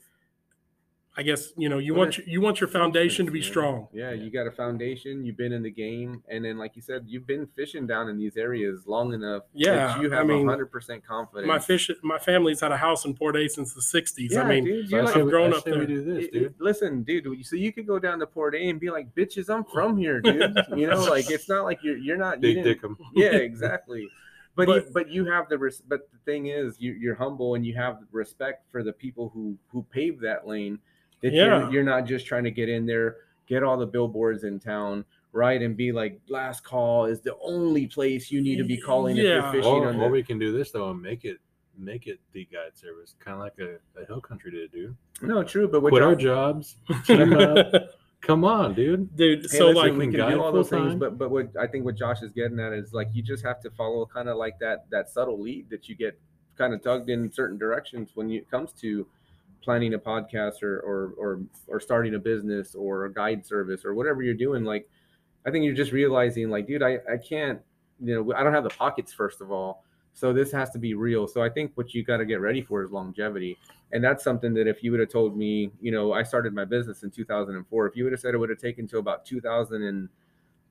Speaker 1: I guess you know you
Speaker 2: Well,
Speaker 1: want your, you want your foundation to be strong.
Speaker 2: Yeah, you got a foundation. You've been in the game, and then, like you said, you've been fishing down in these areas long enough.
Speaker 1: Yeah,
Speaker 2: that you
Speaker 1: I
Speaker 2: have
Speaker 1: mean,
Speaker 2: hundred percent confidence.
Speaker 1: My fish, my family's had a house in Port A since the '60s.
Speaker 2: Yeah,
Speaker 1: I mean,
Speaker 2: dude,
Speaker 3: So
Speaker 2: you're
Speaker 3: I
Speaker 2: like,
Speaker 1: I've grown
Speaker 3: I
Speaker 1: up
Speaker 3: say we
Speaker 1: there.
Speaker 3: do this, dude.
Speaker 2: it- listen, dude. So you could go down to Port A and be like, "Bitches, I'm from here, dude." you know, like it's not like you're you're not. You
Speaker 3: Big
Speaker 2: didn't-
Speaker 3: dick 'em.
Speaker 2: yeah, exactly. But
Speaker 1: But-
Speaker 2: you, but you have the res- but the thing is you, you're humble and you have respect for the people who who paved that lane. That
Speaker 1: Yeah.
Speaker 2: you're, you're not just trying to get in there, get all the billboards in town, right, and be like last call is the only place you need to be calling if
Speaker 1: Yeah.
Speaker 2: you're fishing
Speaker 3: Or,
Speaker 2: on
Speaker 3: or
Speaker 2: the.
Speaker 3: we can do this though and make it make it the guide service, kind of like a, a hill country did, dude.
Speaker 2: No, true, but what
Speaker 3: Quit our jobs. Come on, dude.
Speaker 1: dude.
Speaker 2: Hey,
Speaker 1: so
Speaker 2: listen,
Speaker 1: like,
Speaker 2: we
Speaker 3: can
Speaker 2: can do all those things,
Speaker 3: full-time.
Speaker 2: but but what I think what Josh is getting at is like you just have to follow kind of like that that subtle lead that you get kind of tugged in certain directions when you, it comes to planning a podcast or or or or starting a business or a guide service or whatever you're doing. Like I think you're just realizing like, dude, I I can't you know I don't have the pockets first of all. So this has to be real. So I think what you got to get ready for is longevity. And that's something that if you would have told me, you know, I started my business in 2004, if you would have said it would have taken to about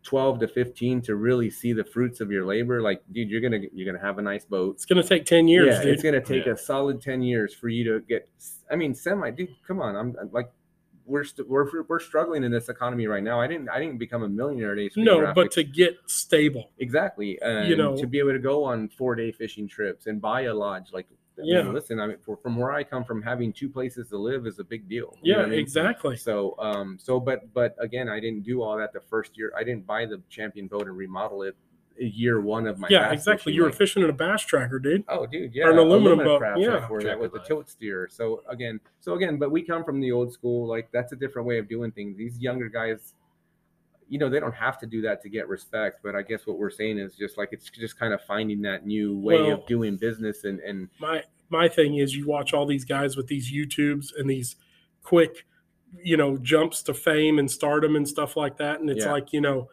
Speaker 2: 2012 to 15 to really see the fruits of your labor, like, dude, you're gonna you're gonna have a nice boat.
Speaker 1: it's gonna take 10 years,
Speaker 2: yeah,
Speaker 1: dude.
Speaker 2: it's gonna take
Speaker 3: Yeah.
Speaker 2: a solid 10 years for you to get. I mean, semi, dude, come on, I'm I'm like. We're, st- we're we're struggling in this economy right now. I didn't I didn't become a millionaire at Ace
Speaker 1: no,
Speaker 2: Graphics.
Speaker 1: but to get stable,
Speaker 2: Exactly. And
Speaker 1: know-
Speaker 2: to be able to go on four day fishing trips and buy a lodge, like, I mean,
Speaker 1: Yeah.
Speaker 2: listen, I mean, for, from where I come from, having two places to live is a big deal.
Speaker 1: Yeah,
Speaker 2: I mean?
Speaker 1: exactly.
Speaker 2: So, um, so, but, but again, I didn't do all that the first year. I didn't buy the champion boat and remodel it year one of my.
Speaker 1: Yeah, exactly. You were fishing in a bass tracker, dude.
Speaker 2: Oh, dude, yeah,
Speaker 1: Or an aluminum boat, yeah.
Speaker 2: before that with the tilt steer. So again, so again, but we come from the old school. Like that's a different way of doing things. These younger guys, you know, they don't have to do that to get respect. But I guess what we're saying is just like it's just kind of finding that new way
Speaker 1: Well-
Speaker 2: of doing business and and
Speaker 1: my my thing is you watch all these guys with these YouTubes and these quick, you know, jumps to fame and stardom and stuff like that. And it's
Speaker 2: Yeah.
Speaker 1: like, you know,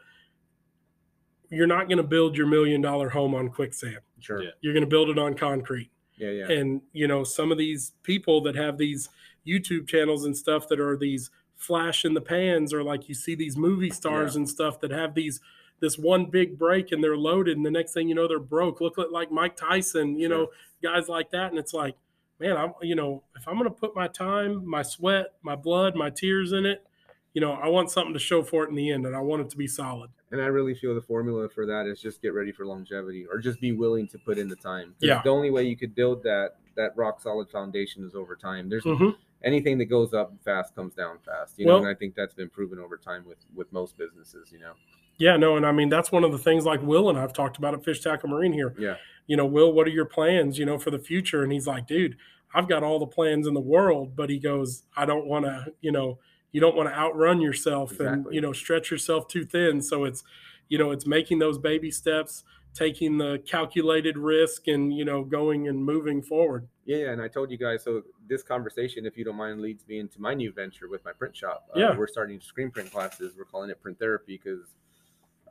Speaker 1: you're not going to build your million dollar home on quicksand.
Speaker 2: sure,
Speaker 3: Yeah.
Speaker 2: yeah,
Speaker 1: You're going to build it on concrete.
Speaker 2: yeah, yeah.
Speaker 1: And, you know, some of these people that have these YouTube channels and stuff that are these flash in the pans or like you see these movie stars and stuff that have these this one big break and they're loaded and the next thing you know they're broke look at like mike tyson you know guys like that and it's like man i'm you know if i'm going to put my time my sweat my blood my tears in it you know i want something to show for it in the end and i want it to be solid
Speaker 2: And I really feel the formula for that is just get ready for longevity or just be willing to put in the time
Speaker 1: Yeah.
Speaker 2: The only way you could build that that rock solid foundation is over time. There's
Speaker 1: Mhm.
Speaker 2: Anything that goes up fast comes down fast. You know, and I think that's been proven over time with with most businesses, you know.
Speaker 1: yeah no and i mean that's one of the things like will and i've talked about at fish tackle marine here
Speaker 2: Yeah.
Speaker 1: you know, Will, what are your plans, you know, for the future? And he's like, dude, I've got all the plans in the world, but he goes, I don't want to, you know, you don't want to outrun yourself and, you know, stretch yourself too thin. So it's, you know, it's making those baby steps, taking the calculated risk and, you know, going and moving forward.
Speaker 2: Yeah, and I told you guys. So this conversation, if you don't mind, leads me into my new venture with my print shop. Uh,
Speaker 1: Yeah.
Speaker 2: we're starting screen print classes. We're calling it print therapy because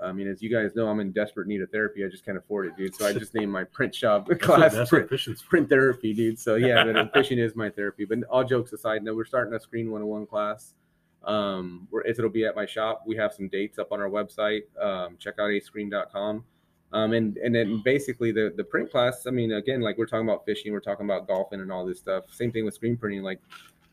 Speaker 2: I mean, as you guys know, I'm in desperate need of therapy. I just can't afford it, dude. So I just named my print shop class print,
Speaker 3: what fishing's for.
Speaker 2: print therapy, dude. So yeah, but fishing is my therapy. But all jokes aside, no, we're starting a Screen 101 class. Um, where it'll be at my shop. We have some dates up on our website. Um, check out ascreen.com. Um, and and then basically the the print class. I mean, again, like we're talking about fishing, we're talking about golfing and all this stuff. Same thing with screen printing. Like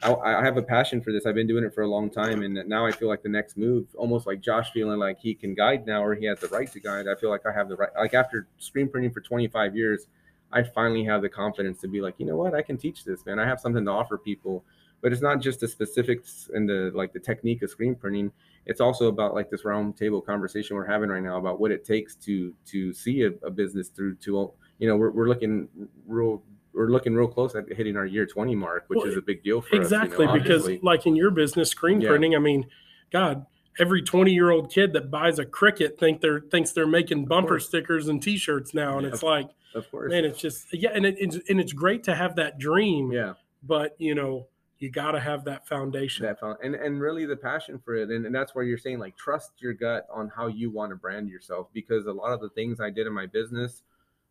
Speaker 2: I, I have a passion for this. I've been doing it for a long time, and now I feel like the next move, almost like Josh feeling like he can guide now, or he has the right to guide. I feel like I have the right. Like after screen printing for 25 years, I finally have the confidence to be like, you know what, I can teach this, man. I have something to offer people. But it's not just the specifics and the like the technique of screen printing. It's also about like this round table conversation we're having right now about what it takes to to see a, a business through to you know we're, we're looking real we're looking real close at hitting our year 20 mark, which
Speaker 1: Well,
Speaker 2: is a big deal for
Speaker 1: exactly
Speaker 2: us. you know,
Speaker 1: because
Speaker 2: obviously.
Speaker 1: like in your business screen
Speaker 2: Yeah.
Speaker 1: printing i mean god every 20 year old kid that buys a cricket think they're thinks they're making bumper stickers and t-shirts now and
Speaker 2: Yeah.
Speaker 1: it's like
Speaker 2: of course,
Speaker 1: man it's just yeah and, it, it's, and it's great to have that dream
Speaker 2: yeah,
Speaker 1: but you know you got to have that foundation
Speaker 2: that found, and and really the passion for it, and, and that's where you're saying like trust your gut on how you want to brand yourself because a lot of the things I did in my business.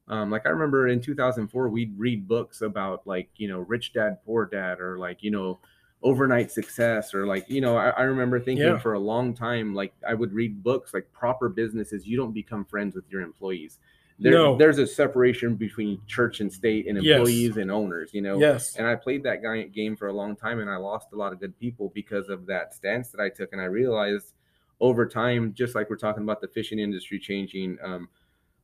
Speaker 2: Um, like I remember in 2004, we'd read books about like you know rich dad poor dad or like you know overnight success or like you know I, I remember thinking
Speaker 1: Yeah.
Speaker 2: for a long time like I would read books like proper businesses you don't become friends with your employees. There,
Speaker 1: No.
Speaker 2: There's a separation between church and state and
Speaker 1: Yes.
Speaker 2: employees and owners. You know,
Speaker 1: yes
Speaker 2: and I played that guy game for a long time, and I lost a lot of good people because of that stance that I took. And I realized over time, just like we're talking about the fishing industry changing, um,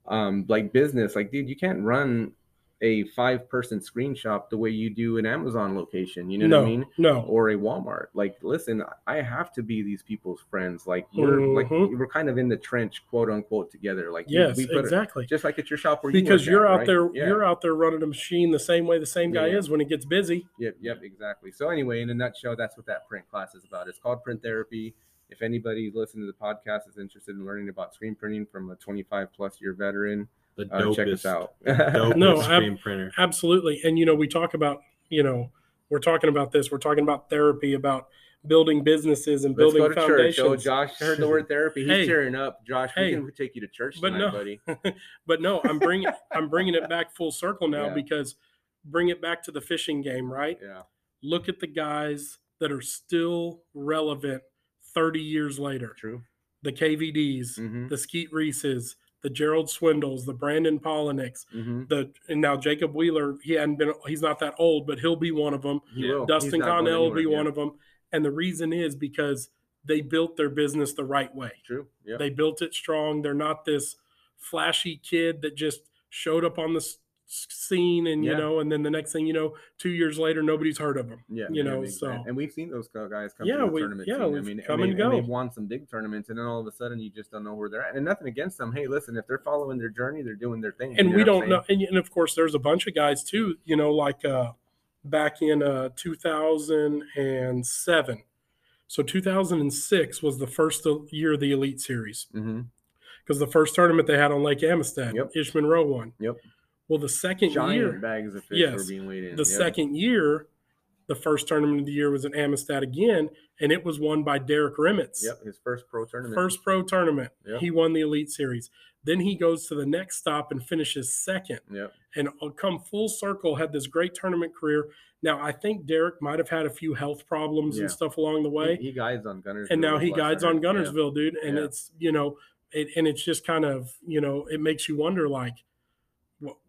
Speaker 2: um, like business, like dude, you can't run a five-person screen shop the way you do an Amazon location. You know
Speaker 1: no
Speaker 2: what I mean?
Speaker 1: no
Speaker 2: Or a Walmart. Like, listen, I have to be these people's friends. Like, we're like
Speaker 1: Mhm.
Speaker 2: we're kind of in the trench, quote unquote, together. Like,
Speaker 1: yes
Speaker 2: we put it-
Speaker 1: exactly
Speaker 2: just like at your shop where
Speaker 1: because you're
Speaker 2: at,
Speaker 1: out
Speaker 2: right?
Speaker 1: there
Speaker 2: Yeah.
Speaker 1: you're out there running a machine the same way the same guy
Speaker 2: Yeah.
Speaker 1: is when it gets busy
Speaker 2: Yep, yep, exactly. So anyway, in a nutshell, that's what that print class is about. It's called print therapy. If anybody listening to the podcast is interested in learning about screen printing from a 25 plus year veteran,
Speaker 3: The
Speaker 2: uh, check us out.
Speaker 3: dopest
Speaker 1: No, ab-
Speaker 3: screen printer.
Speaker 1: Absolutely. And, you know, we talk about, you know, we're talking about this. We're talking about therapy, about building businesses and
Speaker 2: Let's
Speaker 1: building
Speaker 2: to church.
Speaker 1: foundations.
Speaker 2: Oh, Josh heard the word therapy. He's
Speaker 1: Hey.
Speaker 2: tearing up. Josh,
Speaker 1: Hey.
Speaker 2: we can take you to church
Speaker 1: But
Speaker 2: tonight,
Speaker 1: no.
Speaker 2: buddy.
Speaker 1: but no, I'm bringing I'm bringing it back full circle now
Speaker 2: Yeah.
Speaker 1: because bring it back to the fishing game, right?
Speaker 2: Yeah,
Speaker 1: Look at the guys that are still relevant 30 years later.
Speaker 2: true.
Speaker 1: The KVDs,
Speaker 2: hmm
Speaker 1: the Skeet Reeses, the Gerald Swindles, the Brandon Palaniuks,
Speaker 2: hmm
Speaker 1: the and now Jacob Wheeler, he hadn't been he's not that old, but he'll be one of them.
Speaker 2: He
Speaker 3: Yeah.
Speaker 1: Dustin
Speaker 2: He's
Speaker 1: Connell will be
Speaker 2: anywhere.
Speaker 1: one of them. And the reason is because they built their business the right way.
Speaker 2: True. Yeah.
Speaker 1: They built it strong. They're not this flashy kid that just showed up on the s- s- scene and, you know, and then the next thing you know, two years later, nobody's heard of them
Speaker 2: Yeah,
Speaker 1: you
Speaker 2: and
Speaker 1: know,
Speaker 2: we-
Speaker 1: so-
Speaker 2: and we've seen those guys come
Speaker 1: Yeah,
Speaker 2: through the
Speaker 1: we-
Speaker 2: tournament.
Speaker 1: yeah.
Speaker 2: I mean,
Speaker 1: come
Speaker 2: and,
Speaker 1: and
Speaker 2: they, and
Speaker 1: go.
Speaker 2: they've won some big tournaments, and then all of a sudden you just don't know where they're at. And nothing against them. Hey, listen, if they're following their journey, they're doing their thing.
Speaker 1: And
Speaker 2: you
Speaker 1: we don't know. And, and of course, there's a bunch of guys too, you know, like uh, back in uh, 2007. So 2006 was the first year of the Elite Series. because the first tournament they had on Lake Amistad,
Speaker 2: Yep.
Speaker 1: Ish Monroe won.
Speaker 2: Yep.
Speaker 1: Well, the second
Speaker 2: Giant
Speaker 1: year,
Speaker 2: bags of fish
Speaker 1: Yes.
Speaker 2: were being weighed in.
Speaker 1: the
Speaker 2: yeah.
Speaker 1: second year, the first tournament of the year was at Amistad again, and it was won by Derek Remitz.
Speaker 2: Yep, his first pro tournament.
Speaker 1: First pro tournament,
Speaker 2: Yep.
Speaker 1: he won the Elite Series. Then he goes to the next stop and finishes second,
Speaker 2: Yep.
Speaker 1: and uh, come full circle, had this great tournament career. Now I think Derek might have had a few health problems
Speaker 2: Yeah.
Speaker 1: and stuff along the way.
Speaker 2: He, he guides on Gunners.
Speaker 1: and now he guides on Guntersville, dude. And
Speaker 2: Yeah.
Speaker 1: it's you know, it, and it's just kind of you know, it makes you wonder like,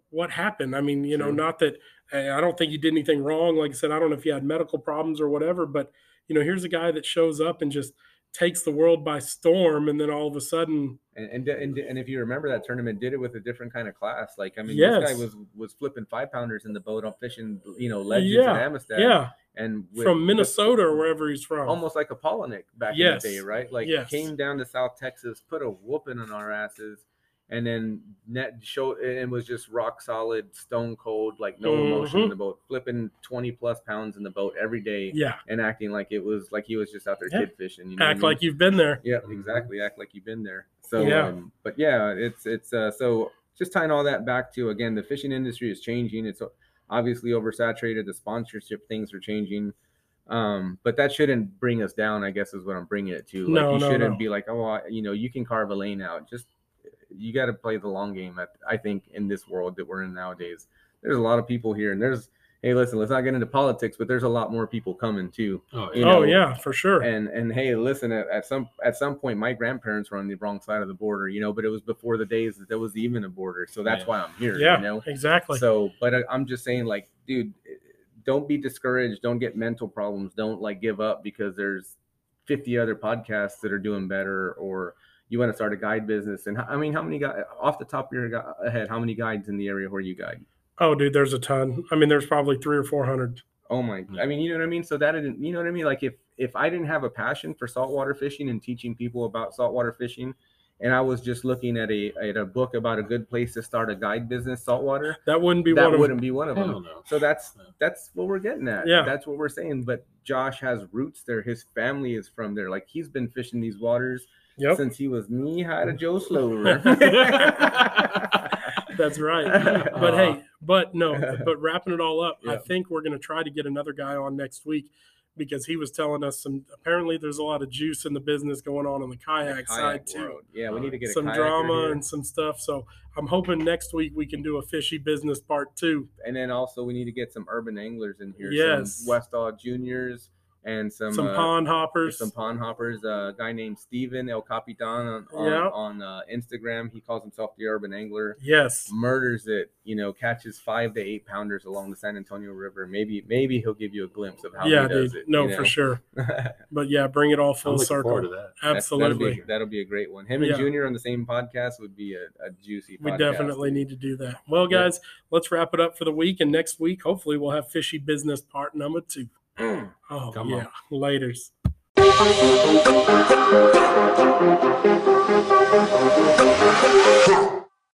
Speaker 1: what happened? I mean, you know, not that eh, I don't think you did anything wrong. Like I said, I don't know if you had medical problems or whatever, but you know, here's a guy that shows up and just takes the world by storm, and then all of a sudden,
Speaker 2: And, and and and if you remember that tournament, did it with a different kind of class. Like I mean,
Speaker 1: Yes.
Speaker 2: this guy was was flipping five pounders in the boat on fishing, you know, legends
Speaker 1: Yeah,
Speaker 2: at Amistad.
Speaker 1: yeah,
Speaker 2: and with-
Speaker 1: from
Speaker 2: with-
Speaker 1: Minnesota or wherever he's from,
Speaker 2: almost like a Palaniuk back
Speaker 1: Yes.
Speaker 2: in the day, right? Like
Speaker 1: Yes.
Speaker 2: came down to South Texas, put a whooping on our asses, and then net show and was just rock solid, stone cold, like no emotion in the boat, flipping twenty plus pounds in the boat every day,
Speaker 1: yeah,
Speaker 2: and acting like it was like he was just out there
Speaker 1: Yeah.
Speaker 2: kid fishing. You know what I
Speaker 1: act
Speaker 2: mean?
Speaker 1: like you've been there.
Speaker 2: Yeah, exactly. Act like you've been there. So
Speaker 1: Yeah.
Speaker 2: um, but yeah, it's it's uh so just tying all that back to again, the fishing industry is changing. It's obviously oversaturated. The sponsorship things are changing. Um, but that shouldn't bring us down. I guess is what I'm bringing it to. Like
Speaker 1: No,
Speaker 2: you
Speaker 1: no,
Speaker 2: shouldn't
Speaker 1: no.
Speaker 2: be like, oh, I, you know, you can carve a lane out. Just you got to play the long game. At, I think in this world that we're in nowadays, there's a lot of people here, and there's hey, listen, let's not get into politics, but there's a lot more people coming too.
Speaker 3: Oh,
Speaker 2: You
Speaker 3: yeah.
Speaker 1: oh yeah, for sure.
Speaker 2: And and hey, listen, at, at some at some point, my grandparents were on the wrong side of the border, you know, but it was before the days that there was even a border, so that's
Speaker 3: Yeah.
Speaker 2: why I'm here.
Speaker 1: yeah,
Speaker 2: you know.
Speaker 1: exactly.
Speaker 2: So, but I, I'm just saying, like, dude, don't be discouraged. Don't get mental problems. Don't like give up because there's 50 other podcasts that are doing better, or you want to start a guide business. And I mean, how many guys off the top of your head? How many guides in the area where you guide?
Speaker 1: oh, dude, there's a ton. I mean, there's probably three or four hundred.
Speaker 2: Oh my! I mean, you know what I mean. So that didn't, you know what I mean. Like if if I didn't have a passion for saltwater fishing and teaching people about saltwater fishing, and I was just looking at a at a book about a good place to start a guide business saltwater,
Speaker 1: That wouldn't be
Speaker 2: that
Speaker 1: one of
Speaker 2: wouldn't be one of them. So that's that's what we're getting at.
Speaker 1: Yeah.
Speaker 2: That's what we're saying. But Josh has roots there. His family is from there. Like he's been fishing these waters
Speaker 1: Yep,
Speaker 2: since he was knee high to Joe Slover.
Speaker 1: that's right. But
Speaker 3: Uh,
Speaker 1: hey, but no, but wrapping it all up, I think we're going to try to get another guy on next week because he was telling us some. Apparently, there's a lot of juice in the business going on on the kayak, side too.
Speaker 2: Yeah, we need to get a
Speaker 1: Some drama and some stuff. So I'm hoping next week we can do a fishy business part two.
Speaker 2: and then also we need to get some urban anglers in here.
Speaker 1: Yes.
Speaker 2: Some Westall Juniors and some
Speaker 1: Some
Speaker 2: uh,
Speaker 1: pond hoppers.
Speaker 2: some pond hoppers. Uh, a guy named Steven El Capitan on on,
Speaker 1: Yeah.
Speaker 2: on uh, Instagram. He calls himself the Urban Angler.
Speaker 1: yes.
Speaker 2: Murders it, you know, catches five to eight pounders along the San Antonio River. Maybe maybe he'll give you a glimpse of how
Speaker 1: Yeah,
Speaker 2: he does
Speaker 1: dude.
Speaker 2: it.
Speaker 1: No,
Speaker 2: you
Speaker 1: for sure. But yeah, bring it all
Speaker 3: I'm
Speaker 1: full circle.
Speaker 3: to that.
Speaker 1: Absolutely.
Speaker 2: that'll be, that'll be a great one. Him and
Speaker 1: Yeah.
Speaker 2: Junior on the same podcast would be a, a juicy.
Speaker 1: We
Speaker 2: podcast.
Speaker 1: definitely need to do that. Well,
Speaker 2: Yeah.
Speaker 1: guys, let's wrap it up for the week. And next week, hopefully, we'll have fishy business part number two.
Speaker 2: Mm.
Speaker 1: Oh,
Speaker 3: Come
Speaker 1: yeah. Laters.
Speaker 5: Huh.